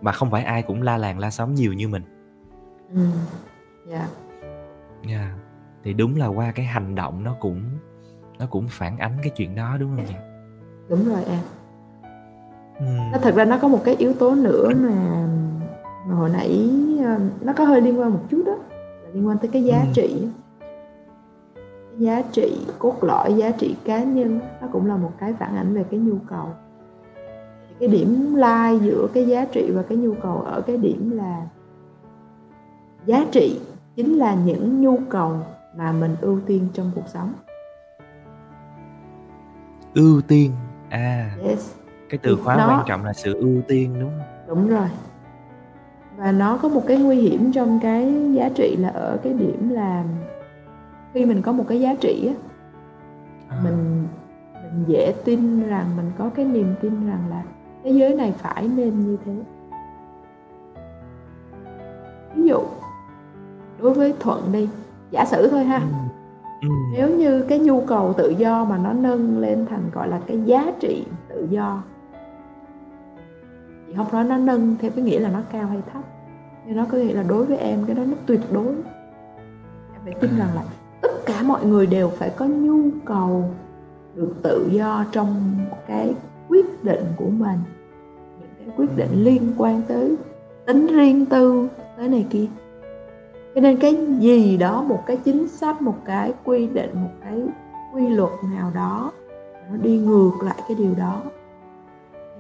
mà không phải ai cũng la làng la xóm nhiều như mình. Ừm. Dạ. Yeah. Thì đúng là qua cái hành động nó cũng nó cũng phản ánh cái chuyện đó, đúng hông nhỉ? Đúng rồi em. Ừm. Nó thật ra nó có một cái yếu tố nữa mà mà hồi nãy, ơ, nó có hơi liên quan một chút đó, là liên quan tới cái giá Ừm. trị giá trị cốt lõi, giá trị cá nhân nó cũng là một cái phản ảnh về cái nhu cầu. Cái điểm lai giữa cái giá trị và cái nhu cầu ở cái điểm là giá trị chính là những nhu cầu mà mình ưu tiên trong cuộc sống. Ưu tiên, à, Yes. Cái từ khóa nó quan trọng là sự ưu tiên, đúng hông? Đúng rồi. Và nó có một cái nguy hiểm trong cái giá trị là ở cái điểm là khi mình có một cái giá trị á, Ờ. mình mình dễ tin rằng mình có cái niềm tin rằng là thế giới này phải nên như thế. Ví dụ, đối với Thuận đi, giả sử thôi ha. Ừm. Ừm. Nếu như cái nhu cầu tự do mà nó nâng lên thành, gọi là, cái giá trị tự do chị hông nói nó nâng theo cái nghĩa là nó cao hay thấp, nhưng nó có nghĩa là đối với em cái đó nó tuyệt đối. Em phải tin rằng À. là tất cả mọi người đều phải có nhu cầu được tự do trong cái quyết định của mình, những cái quyết định Ừm. liên quan tới tính riêng tư, tới này kia. Cho nên cái gì đó, một cái chính sách, một cái quy định, một cái quy luật nào đó nó đi ngược lại cái điều đó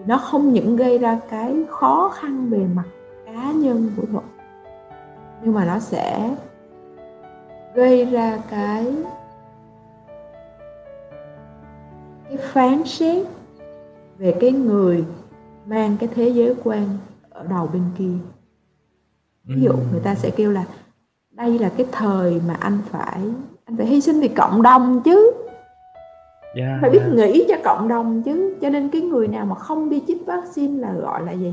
nó không những gây ra cái khó khăn về mặt cá nhân của Thuận, nhưng mà nó sẽ gây ra cái cái phán xét về cái người mang cái thế giới quan ở đầu bên kia. Ví dụ người ta sẽ kêu là đây là cái thời mà anh phải anh phải hy sinh vì cộng đồng chứ. Yeah, Phải biết yeah. nghĩ cho cộng đồng chứ. Cho nên cái người nào mà không đi chích vaccine là, gọi là gì,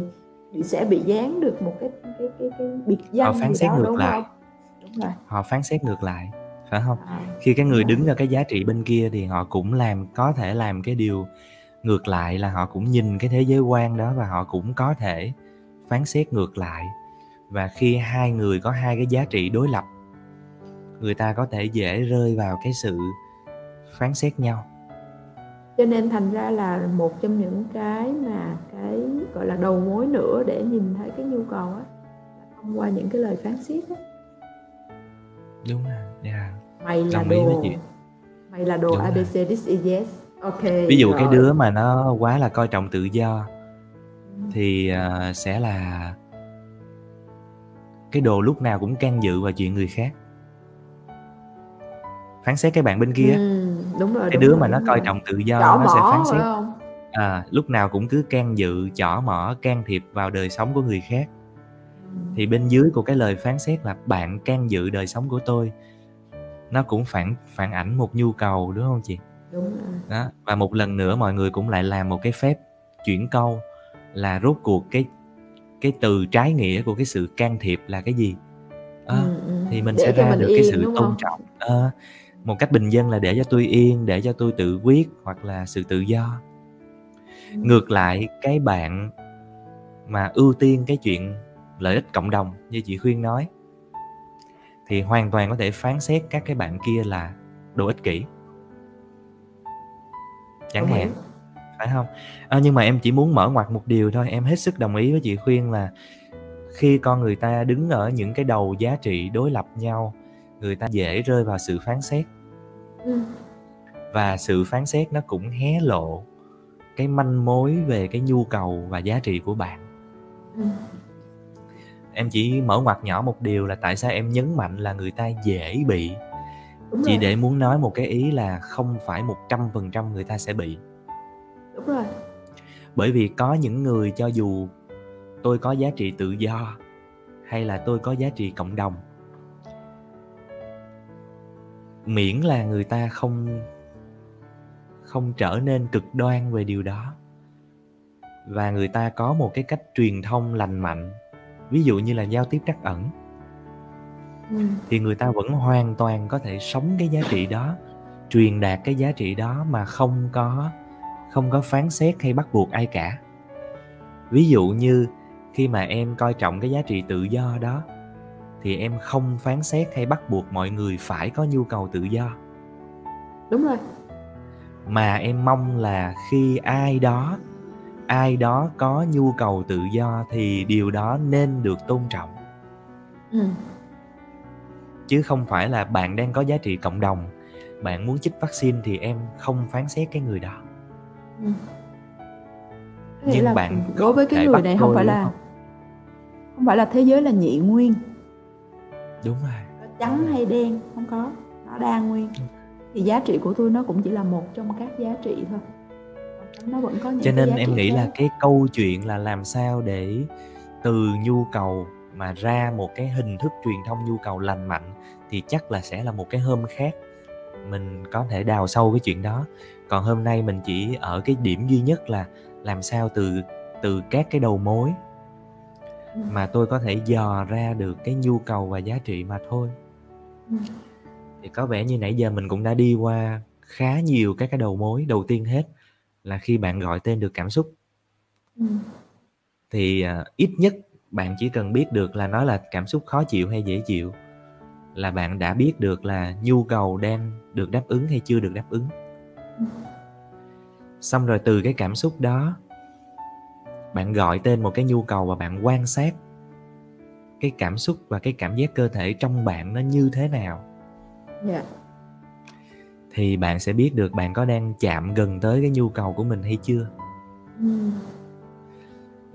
bị sẽ bị dán được một cái cái cái cái biệt Họ danh phán gì xét đó, ngược đúng lại. Đúng rồi. Họ phán xét ngược lại, phải hông? Ờ, Khi cái người rồi. đứng ở cái giá trị bên kia thì họ cũng làm có thể làm cái điều ngược lại là họ cũng nhìn cái thế giới quan đó và họ cũng có thể phán xét ngược lại. Và khi hai người có hai cái giá trị đối lập, người ta có thể dễ rơi vào cái sự phán xét nhau. Cho nên thành ra là một trong những cái mà cái, gọi là, đầu mối nữa để nhìn thấy cái nhu cầu á, thông qua những cái lời phán xét á. Đúng rồi, yeah. Mày là Đồng đồ mày là đồ Đúng rồi. ABC, this is yes. Ô kê, Ví dụ cái rồi. đứa mà nó quá là coi trọng tự do Ừm. thì, ờ, sẽ là cái đồ lúc nào cũng can dự vào chuyện người khác. Phán xét cái bạn bên kia á. Đúng rồi, Cái đúng đứa rồi, mà nó coi trọng tự do Chỏ nó sẽ phán xét hông? à, lúc nào cũng cứ can dự, chỏ mỏ, can thiệp vào đời sống của người khác. Thì bên dưới của cái lời phán xét là "Bạn can dự đời sống của tôi." Nó cũng phản phản ảnh một nhu cầu, đúng hông chị? Đúng rồi. Đó, và một lần nữa mọi người cũng lại làm một cái phép chuyển câu là rốt cuộc cái cái từ trái nghĩa của cái sự can thiệp là cái gì? Ừm, ừm, thì mình để sẽ ra mình được cái yên, sự đúng tôn trọng. Ờ, một cách bình dân là để cho tôi yên, để cho tôi tự quyết hoặc là sự tự do. Ừm. Ngược lại, cái bạn mà ưu tiên cái chuyện lợi ích cộng đồng như chị Khuyên nói thì hoàn toàn có thể phán xét các cái bạn kia là đồ ích kỷ. Chẳng hạn, phải hông? Ơ, nhưng mà em chỉ muốn mở ngoặt một điều thôi, em hết sức đồng ý với chị Khuyên là khi con người ta đứng ở những cái đầu giá trị đối lập nhau, người ta dễ rơi vào sự phán xét. Ừm. Và sự phán xét nó cũng hé lộ cái manh mối về cái nhu cầu và giá trị của bạn. Ừm. Em chỉ mở ngoặt nhỏ một điều là tại sao em nhấn mạnh là người ta dễ bị. Đúng Chỉ rồi. để muốn nói một cái ý là không phải 100% người ta sẽ bị. Đúng rồi. Bởi vì có những người cho dù tôi có giá trị tự do hay là tôi có giá trị cộng đồng, miễn là người ta không không trở nên cực đoan về điều đó. Và người ta có một cái cách truyền thông lành mạnh ví dụ như là giao tiếp trắc ẩn. Ừ. thì người ta vẫn hoàn toàn có thể sống cái giá trị đó truyền đạt cái giá trị đó mà không có không có phán xét hay bắt buộc ai cả. Ví dụ như khi mà em coi trọng cái giá trị tự do đó thì em không phán xét hay bắt buộc mọi người phải có nhu cầu tự do đúng rồi mà em mong là khi ai đó ai đó có nhu cầu tự do thì điều đó nên được tôn trọng ừ. chứ không phải là bạn đang có giá trị cộng đồng bạn muốn chích vaccine thì em không phán xét cái người đó ừ. nhưng là bạn đối với cái người này không phải là không? không phải là thế giới là nhị nguyên đúng rồi. Trắng hay đen không có. Nó đa nguyên. Ừ. thì giá trị của tôi nó cũng chỉ là một trong các giá trị thôi. Nó vẫn có những cho nên em nghĩ khác. là cái câu chuyện là làm sao để từ nhu cầu mà ra một cái hình thức truyền thông nhu cầu lành mạnh thì chắc là sẽ là một cái hôm khác. Mình có thể đào sâu cái chuyện đó. Còn hôm nay mình chỉ ở cái điểm duy nhất là làm sao từ từ các cái đầu mối ừ. mà tôi có thể dò ra được cái nhu cầu và giá trị mà thôi ừ. thì có vẻ như nãy giờ mình cũng đã đi qua khá nhiều các cái đầu mối đầu tiên hết là khi bạn gọi tên được cảm xúc ừ. thì uh, ít nhất bạn chỉ cần biết được là nó là cảm xúc khó chịu hay dễ chịu là bạn đã biết được là nhu cầu đang được đáp ứng hay chưa được đáp ứng ừ. xong rồi từ cái cảm xúc đó bạn gọi tên một cái nhu cầu và bạn quan sát cái cảm xúc và cái cảm giác cơ thể trong bạn nó như thế nào yeah. Dạ thì bạn sẽ biết được bạn có đang chạm gần tới cái nhu cầu của mình hay chưa ừ.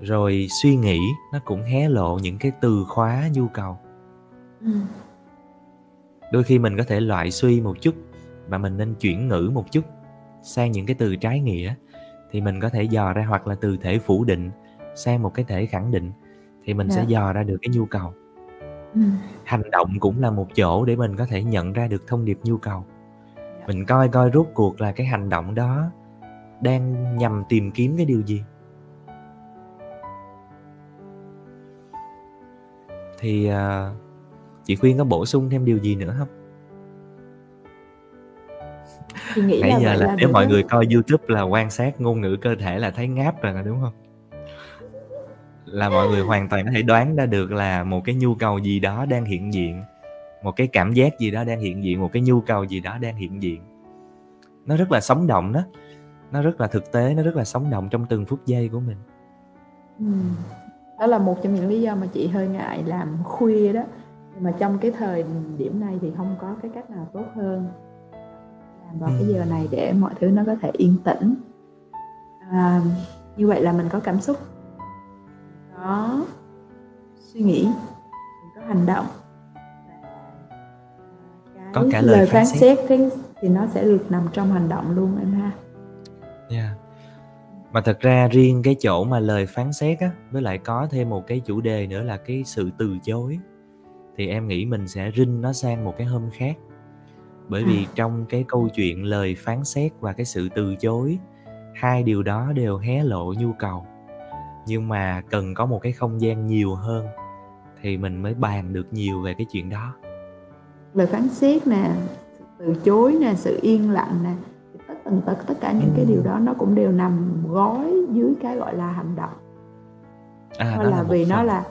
rồi suy nghĩ nó cũng hé lộ những cái từ khóa nhu cầu ừ. đôi khi mình có thể loại suy một chút và mình nên chuyển ngữ một chút sang những cái từ trái nghĩa thì mình có thể dò ra hoặc là từ thể phủ định sang một cái thể khẳng định thì mình yeah. sẽ dạ. dò ra được cái nhu cầu ừ. hành động cũng là một chỗ để mình có thể nhận ra được thông điệp nhu cầu mình coi coi rốt cuộc là cái hành động đó đang nhằm tìm kiếm cái điều gì thì uh, chị khuyên có bổ sung thêm điều gì nữa không nghĩ nãy giờ là, là nếu mọi người coi youtube là quan sát ngôn ngữ cơ thể là thấy ngáp rồi đúng không? Là mọi người hoàn toàn có thể đoán ra được là một cái nhu cầu gì đó đang hiện diện một cái cảm giác gì đó đang hiện diện một cái nhu cầu gì đó đang hiện diện. Nó rất là sống động đó. Nó rất là thực tế nó rất là sống động trong từng phút giây của mình. Ừ. đó là một trong những lý do mà chị hơi ngại làm khuya đó. Mà trong cái thời điểm này thì không có cái cách nào tốt hơn làm vào cái giờ này để mọi thứ nó có thể yên tĩnh à, như vậy là mình có cảm xúc có suy nghĩ có hành động có cả lời, lời phán xét, xét thì nó sẽ được nằm trong hành động luôn em ha. Yeah. Mà thật ra riêng cái chỗ mà lời phán xét á, với lại có thêm một cái chủ đề nữa là cái sự từ chối thì em nghĩ mình sẽ rinh nó sang một cái hôm khác. Bởi vì trong cái câu chuyện lời phán xét và cái sự từ chối, hai điều đó đều hé lộ nhu cầu. Nhưng mà cần có một cái không gian nhiều hơn thì mình mới bàn được nhiều về cái chuyện đó lời phán xét nè từ chối nè sự yên lặng nè tất tần tật tất cả những cái điều đó nó cũng đều nằm gói dưới cái gọi là hành động à, là, là vì phần. nó là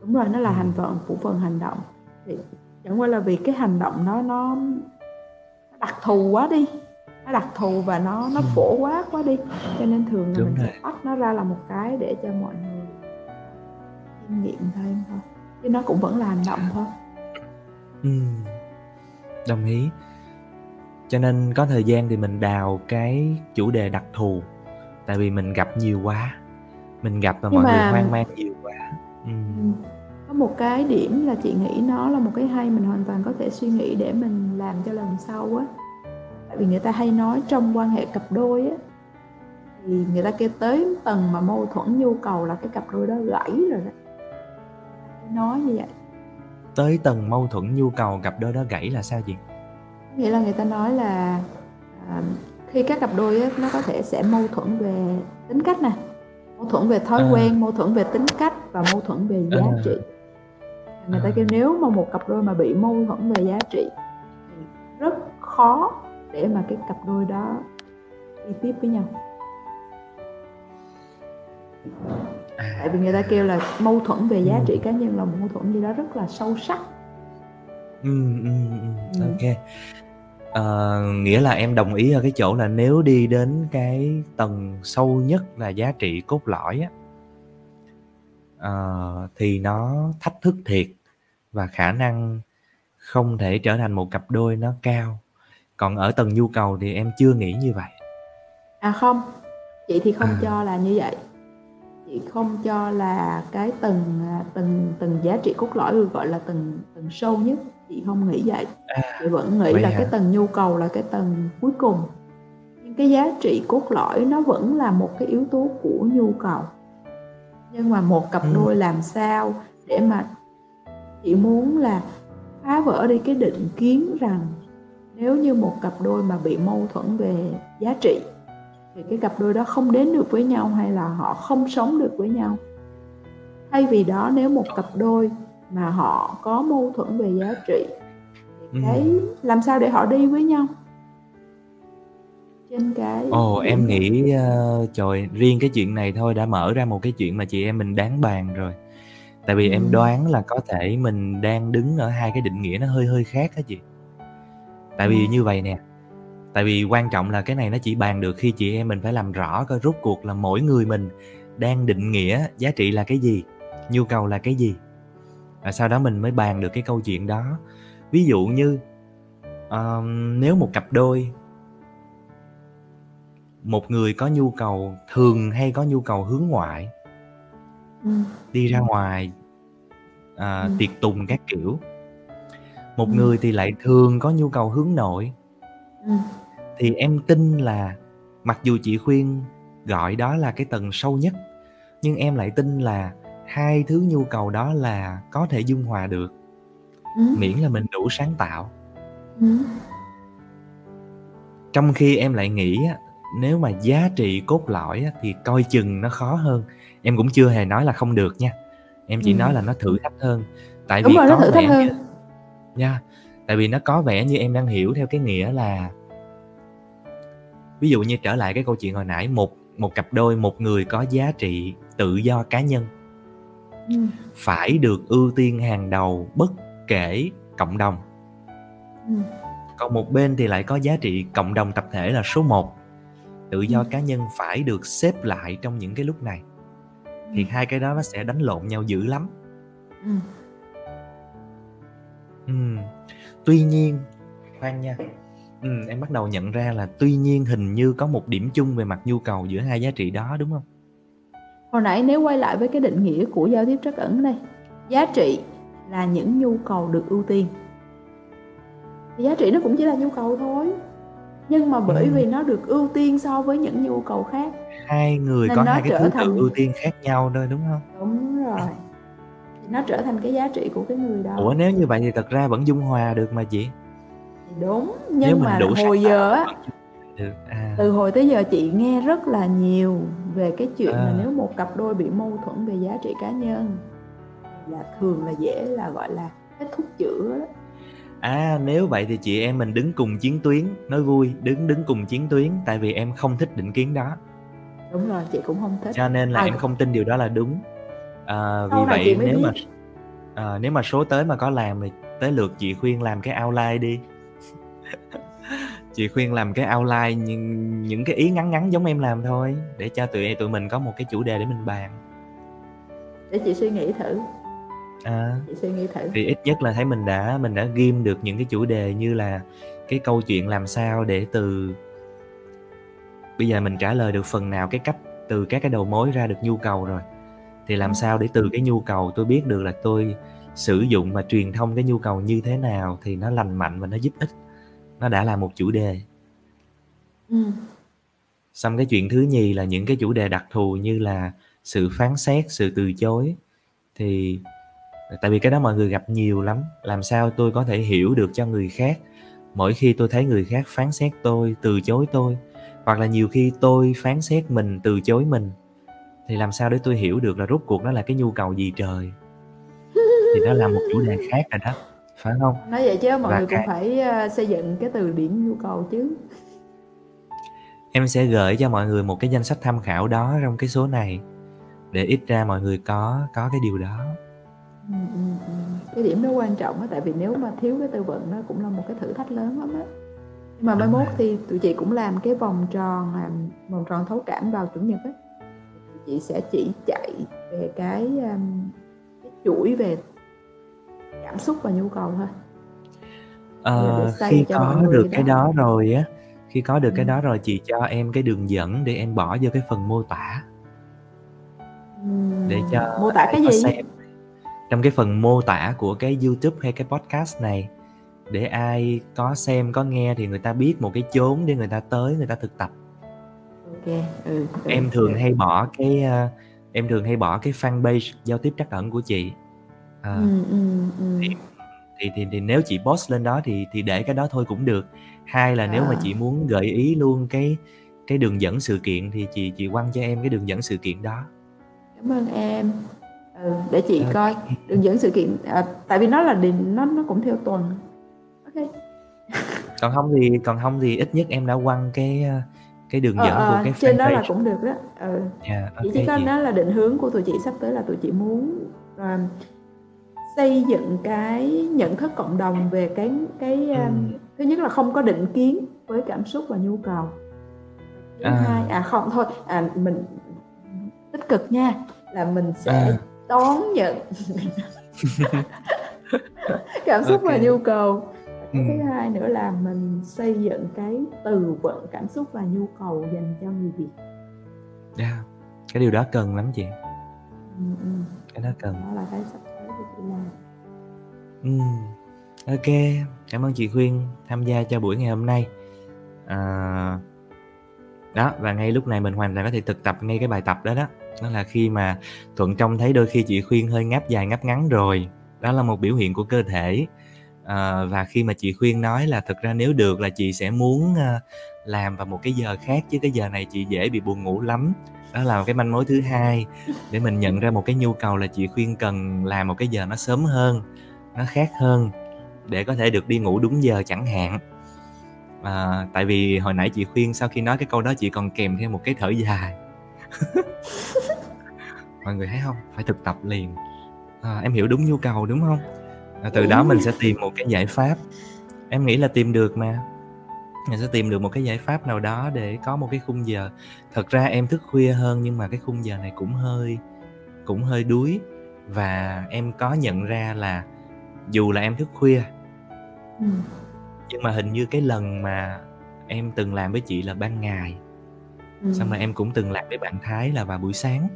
đúng rồi nó là ừ. hành phận phụ phần hành động thì chẳng qua là vì cái hành động nó nó đặc thù quá đi. Nó đặc thù và nó nó ừ. phổ quá quá đi. Cho nên thường là Đúng mình rồi. sẽ bắt nó ra là một cái để cho mọi người kinh nghiệm thêm thôi. Chứ nó cũng vẫn là hành động thôi. Ừ. Đồng ý. Cho nên có thời gian thì mình đào cái chủ đề đặc thù. Tại vì mình gặp nhiều quá. Mình gặp và Nhưng mọi mà... người hoang mang nhiều. Có một cái điểm là chị nghĩ nó là một cái hay mình hoàn toàn có thể suy nghĩ để mình làm cho lần sau á. Tại vì người ta hay nói trong quan hệ cặp đôi á thì người ta kêu tới tầng mà mâu thuẫn nhu cầu là cái cặp đôi đó gãy rồi đó. Nói như vậy. Tới tầng mâu thuẫn nhu cầu cặp đôi đó gãy là sao chị? Nghĩa là người ta nói là à, khi các cặp đôi á, nó có thể sẽ mâu thuẫn về tính cách nè. Mâu thuẫn về thói À. quen mâu thuẫn về tính cách và mâu thuẫn về giá À. trị người ta À. kêu nếu mà một cặp đôi mà bị mâu thuẫn về giá trị thì rất khó để mà cái cặp đôi đó đi tiếp với nhau À. tại vì người ta kêu là mâu thuẫn về giá Ừ. trị cá nhân là một mâu thuẫn gì đó rất là sâu sắc Ừ, ừ, ừ, Ừ. ok. Ờ, nghĩa là em đồng ý ở cái chỗ là nếu đi đến cái tầng sâu nhất là giá trị cốt lõi á ờ, thì nó thách thức thiệt và khả năng không thể trở thành một cặp đôi nó cao. Còn ở tầng nhu cầu thì em chưa nghĩ như vậy. à không chị thì không À. cho là như vậy chị không cho là cái tầng à, tầng tầng giá trị cốt lõi được gọi là tầng tầng sâu nhất chị không nghĩ vậy À, chị vẫn nghĩ là hả? cái tầng nhu cầu là cái tầng cuối cùng nhưng cái giá trị cốt lõi nó vẫn là một cái yếu tố của nhu cầu nhưng mà một cặp Ừ. đôi làm sao để mà chị muốn là phá vỡ đi cái định kiến rằng nếu như một cặp đôi mà bị mâu thuẫn về giá trị thì cái cặp đôi đó không đến được với nhau hay là họ không sống được với nhau thay vì đó nếu một cặp đôi mà họ có mâu thuẫn về giá trị thì Ừ. cái làm sao để họ đi với nhau trên cái Ồ em nghĩ ờ, trời riêng cái chuyện này thôi đã mở ra một cái chuyện mà chị em mình đáng bàn rồi. Tại vì Ừ. em đoán là có thể mình đang đứng ở hai cái định nghĩa nó hơi hơi khác á chị. Tại vì Ừ. như vậy nè. Tại vì quan trọng là cái này nó chỉ bàn được khi chị em mình phải làm rõ coi rốt cuộc là mỗi người mình đang định nghĩa giá trị là cái gì, nhu cầu là cái gì. Và sau đó mình mới bàn được cái câu chuyện đó. Ví dụ như ờm, nếu một cặp đôi một người có nhu cầu thường hay có nhu cầu hướng ngoại ừ. đi ra ngoài à, Ừ. tiệc tùng các kiểu một Ừ. người thì lại thường có nhu cầu hướng nội Ừ. thì em tin là mặc dù chị khuyên gọi đó là cái tầng sâu nhất nhưng em lại tin là hai thứ nhu cầu đó là có thể dung hòa được Ừ. miễn là mình đủ sáng tạo Ừ. trong khi em lại nghĩ nếu mà giá trị cốt lõi thì coi chừng nó khó hơn. Em cũng chưa hề nói là không được nha. Em chỉ Ừ. nói là nó thử thách hơn. Tại đúng vì rồi nó có thử thách vẻ hơn. như, nha tại vì nó có vẻ như em đang hiểu theo cái nghĩa là ví dụ như trở lại cái câu chuyện hồi nãy một một cặp đôi một người có giá trị tự do cá nhân. Ừ. phải được ưu tiên hàng đầu bất kể cộng đồng. Ừ. còn một bên thì lại có giá trị cộng đồng tập thể là số 1 tự do Ừ. cá nhân phải được xếp lại trong những cái lúc này thì Ừ. hai cái đó nó sẽ đánh lộn nhau dữ lắm Ừ. Ừm. tuy nhiên khoan nha Ừm, em bắt đầu nhận ra là tuy nhiên hình như có một điểm chung về mặt nhu cầu giữa hai giá trị đó đúng không hồi nãy nếu quay lại với cái định nghĩa của giao tiếp trắc ẩn đây giá trị là những nhu cầu được ưu tiên thì giá trị nó cũng chỉ là nhu cầu thôi nhưng mà bởi Ừ. vì nó được ưu tiên so với những nhu cầu khác hai người Nên có hai cái thứ thành- tự ưu tiên khác nhau thôi đúng không? Đúng rồi. Thì nó trở thành cái giá trị của cái người đó. Ủa nếu như vậy thì thật ra vẫn dung hòa được mà chị. Đúng nếu nhưng mình mà đủ hồi giờ á được. À. từ hồi tới giờ chị nghe rất là nhiều về cái chuyện là À. nếu một cặp đôi bị mâu thuẫn về giá trị cá nhân là thường là dễ là gọi là hết thuốc chữa đó À nếu vậy thì chị em mình đứng cùng chiến tuyến. Nói vui đứng đứng cùng chiến tuyến Tại vì em không thích định kiến đó. Đúng rồi chị cũng không thích. Cho nên là À. em không tin điều đó là đúng. À, Vì vậy nếu mà biết. à, Nếu mà số tới mà có làm thì Tới lượt chị khuyên làm cái outline đi. Chị khuyên làm cái outline những, những cái ý ngắn ngắn giống em làm thôi Để cho tụi tụi mình có một cái chủ đề để mình bàn. Để chị suy nghĩ thử à, chị suy nghĩ thử. Thì ít nhất là thấy mình đã mình đã ghim được những cái chủ đề như là cái câu chuyện làm sao để từ bây giờ mình trả lời được phần nào cái cách từ các cái đầu mối ra được nhu cầu rồi. Thì làm Ừ. sao để từ cái nhu cầu tôi biết được là tôi sử dụng và truyền thông cái nhu cầu như thế nào thì nó lành mạnh và nó giúp ích. Nó đã là một chủ đề. Ừ. xong cái chuyện thứ nhì là những cái chủ đề đặc thù như là sự phán xét sự từ chối. Thì tại vì cái đó mọi người gặp nhiều lắm. Làm sao tôi có thể hiểu được cho người khác? Mỗi khi tôi thấy người khác phán xét tôi từ chối tôi hoặc là nhiều khi tôi phán xét mình từ chối mình thì làm sao để tôi hiểu được là rốt cuộc nó là cái nhu cầu gì trời? Thì đó là một chủ đề khác rồi đó phải không? Nói vậy chứ mọi Và người cũng phải uh, xây dựng cái từ điển nhu cầu chứ. Em sẽ gửi cho mọi người một cái danh sách tham khảo đó trong cái số này để ít ra mọi người có có cái điều đó ừ, ừ, ừ. cái điểm đó quan trọng á tại vì nếu mà thiếu cái tư vấn nó cũng là một cái thử thách lớn lắm á. Nhưng mà mai mốt thì tụi chị cũng làm cái vòng tròn làm vòng tròn thấu cảm vào chủ nhật á. Tụi chị sẽ chỉ chạy về cái, um, cái chuỗi về cảm xúc và nhu cầu thôi. Ờ, khi có được cái đó. rồi á khi có được cái đó rồi chị cho em cái đường dẫn để em bỏ vô cái phần mô tả. Để cho mô tả cái gì? xem. Trong cái phần mô tả của cái YouTube hay cái podcast này. Để ai có xem có nghe thì người ta biết một cái chốn để người ta tới người ta thực tập. Ok ừ, ừ, em thường hay bỏ cái uh, em thường hay bỏ cái fanpage giao tiếp trắc ẩn của chị. À, ừ, ừ, ừ. Thì, thì thì thì nếu chị post lên đó thì thì để cái đó thôi cũng được. Hai là à. nếu mà chị muốn gợi ý luôn cái cái đường dẫn sự kiện thì chị chị quăng cho em cái đường dẫn sự kiện đó. Cảm ơn em ừ, để chị okay. coi đường dẫn sự kiện à, tại vì nó là định nó nó cũng theo tuần ok còn không thì còn không thì ít nhất em đã quăng cái cái đường ờ, dẫn ờ, của cái trên đó là cũng được đó ừ. yeah, dạ, okay, chị chỉ có nói là định hướng của tụi chị sắp tới là tụi chị muốn uh, xây dựng cái nhận thức cộng đồng về cái cái ừ. um, thứ nhất là không có định kiến với cảm xúc và nhu cầu thứ à. hai à không thôi à mình tích cực nha là mình sẽ à. Đón nhận cảm xúc okay. và nhu cầu cái ừ. thứ hai nữa là mình xây dựng cái từ vựng cảm xúc và nhu cầu dành cho người việt yeah. Dạ, cái điều đó cần lắm chị ừ, ừ. cái đó cần đó là cái sắp tới của chị làm ừ. ok cảm ơn chị khuyên tham gia cho buổi ngày hôm nay à, đó và ngay lúc này mình hoàn toàn có thể thực tập ngay cái bài tập đó đó đó là khi mà thuận trông thấy đôi khi chị khuyên hơi ngáp dài ngáp ngắn rồi. Đó là một biểu hiện của cơ thể. À, và khi mà chị khuyên nói là thực ra nếu được là chị sẽ muốn ờ, làm vào một cái giờ khác chứ cái giờ này chị dễ bị buồn ngủ lắm. Đó là một cái manh mối thứ hai. Để mình nhận ra một cái nhu cầu là chị khuyên cần làm một cái giờ nó sớm hơn nó khác hơn để có thể được đi ngủ đúng giờ chẳng hạn. À, tại vì hồi nãy chị khuyên sau khi nói cái câu đó chị còn kèm theo một cái thở dài mọi người thấy không? Phải thực tập liền. À, em hiểu đúng nhu cầu đúng không? À, từ đó mình sẽ tìm một cái giải pháp. Em nghĩ là tìm được mà. Mình sẽ tìm được một cái giải pháp nào đó để có một cái khung giờ. Thật ra em thức khuya hơn nhưng mà cái khung giờ này cũng hơi cũng hơi đuối. Và em có nhận ra là dù là em thức khuya ừ. nhưng mà hình như cái lần mà em từng làm với chị là ban ngày ừ. xong rồi em cũng từng làm với bạn Thái là vào buổi sáng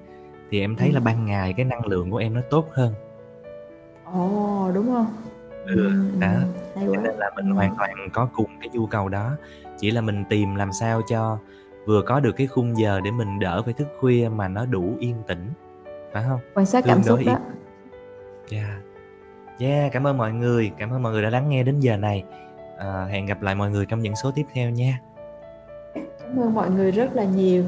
thì em thấy ừ. là ban ngày cái năng lượng của em nó tốt hơn ồ đúng không ừ, đó hay quá. nên là mình ừ. hoàn toàn có cùng cái nhu cầu đó chỉ là mình tìm làm sao cho vừa có được cái khung giờ để mình đỡ phải thức khuya mà nó đủ yên tĩnh phải không quan sát cảm xúc đó yeah. yeah cảm ơn mọi người cảm ơn mọi người đã lắng nghe đến giờ này à, hẹn gặp lại mọi người trong những số tiếp theo nha ơn mọi người rất là nhiều.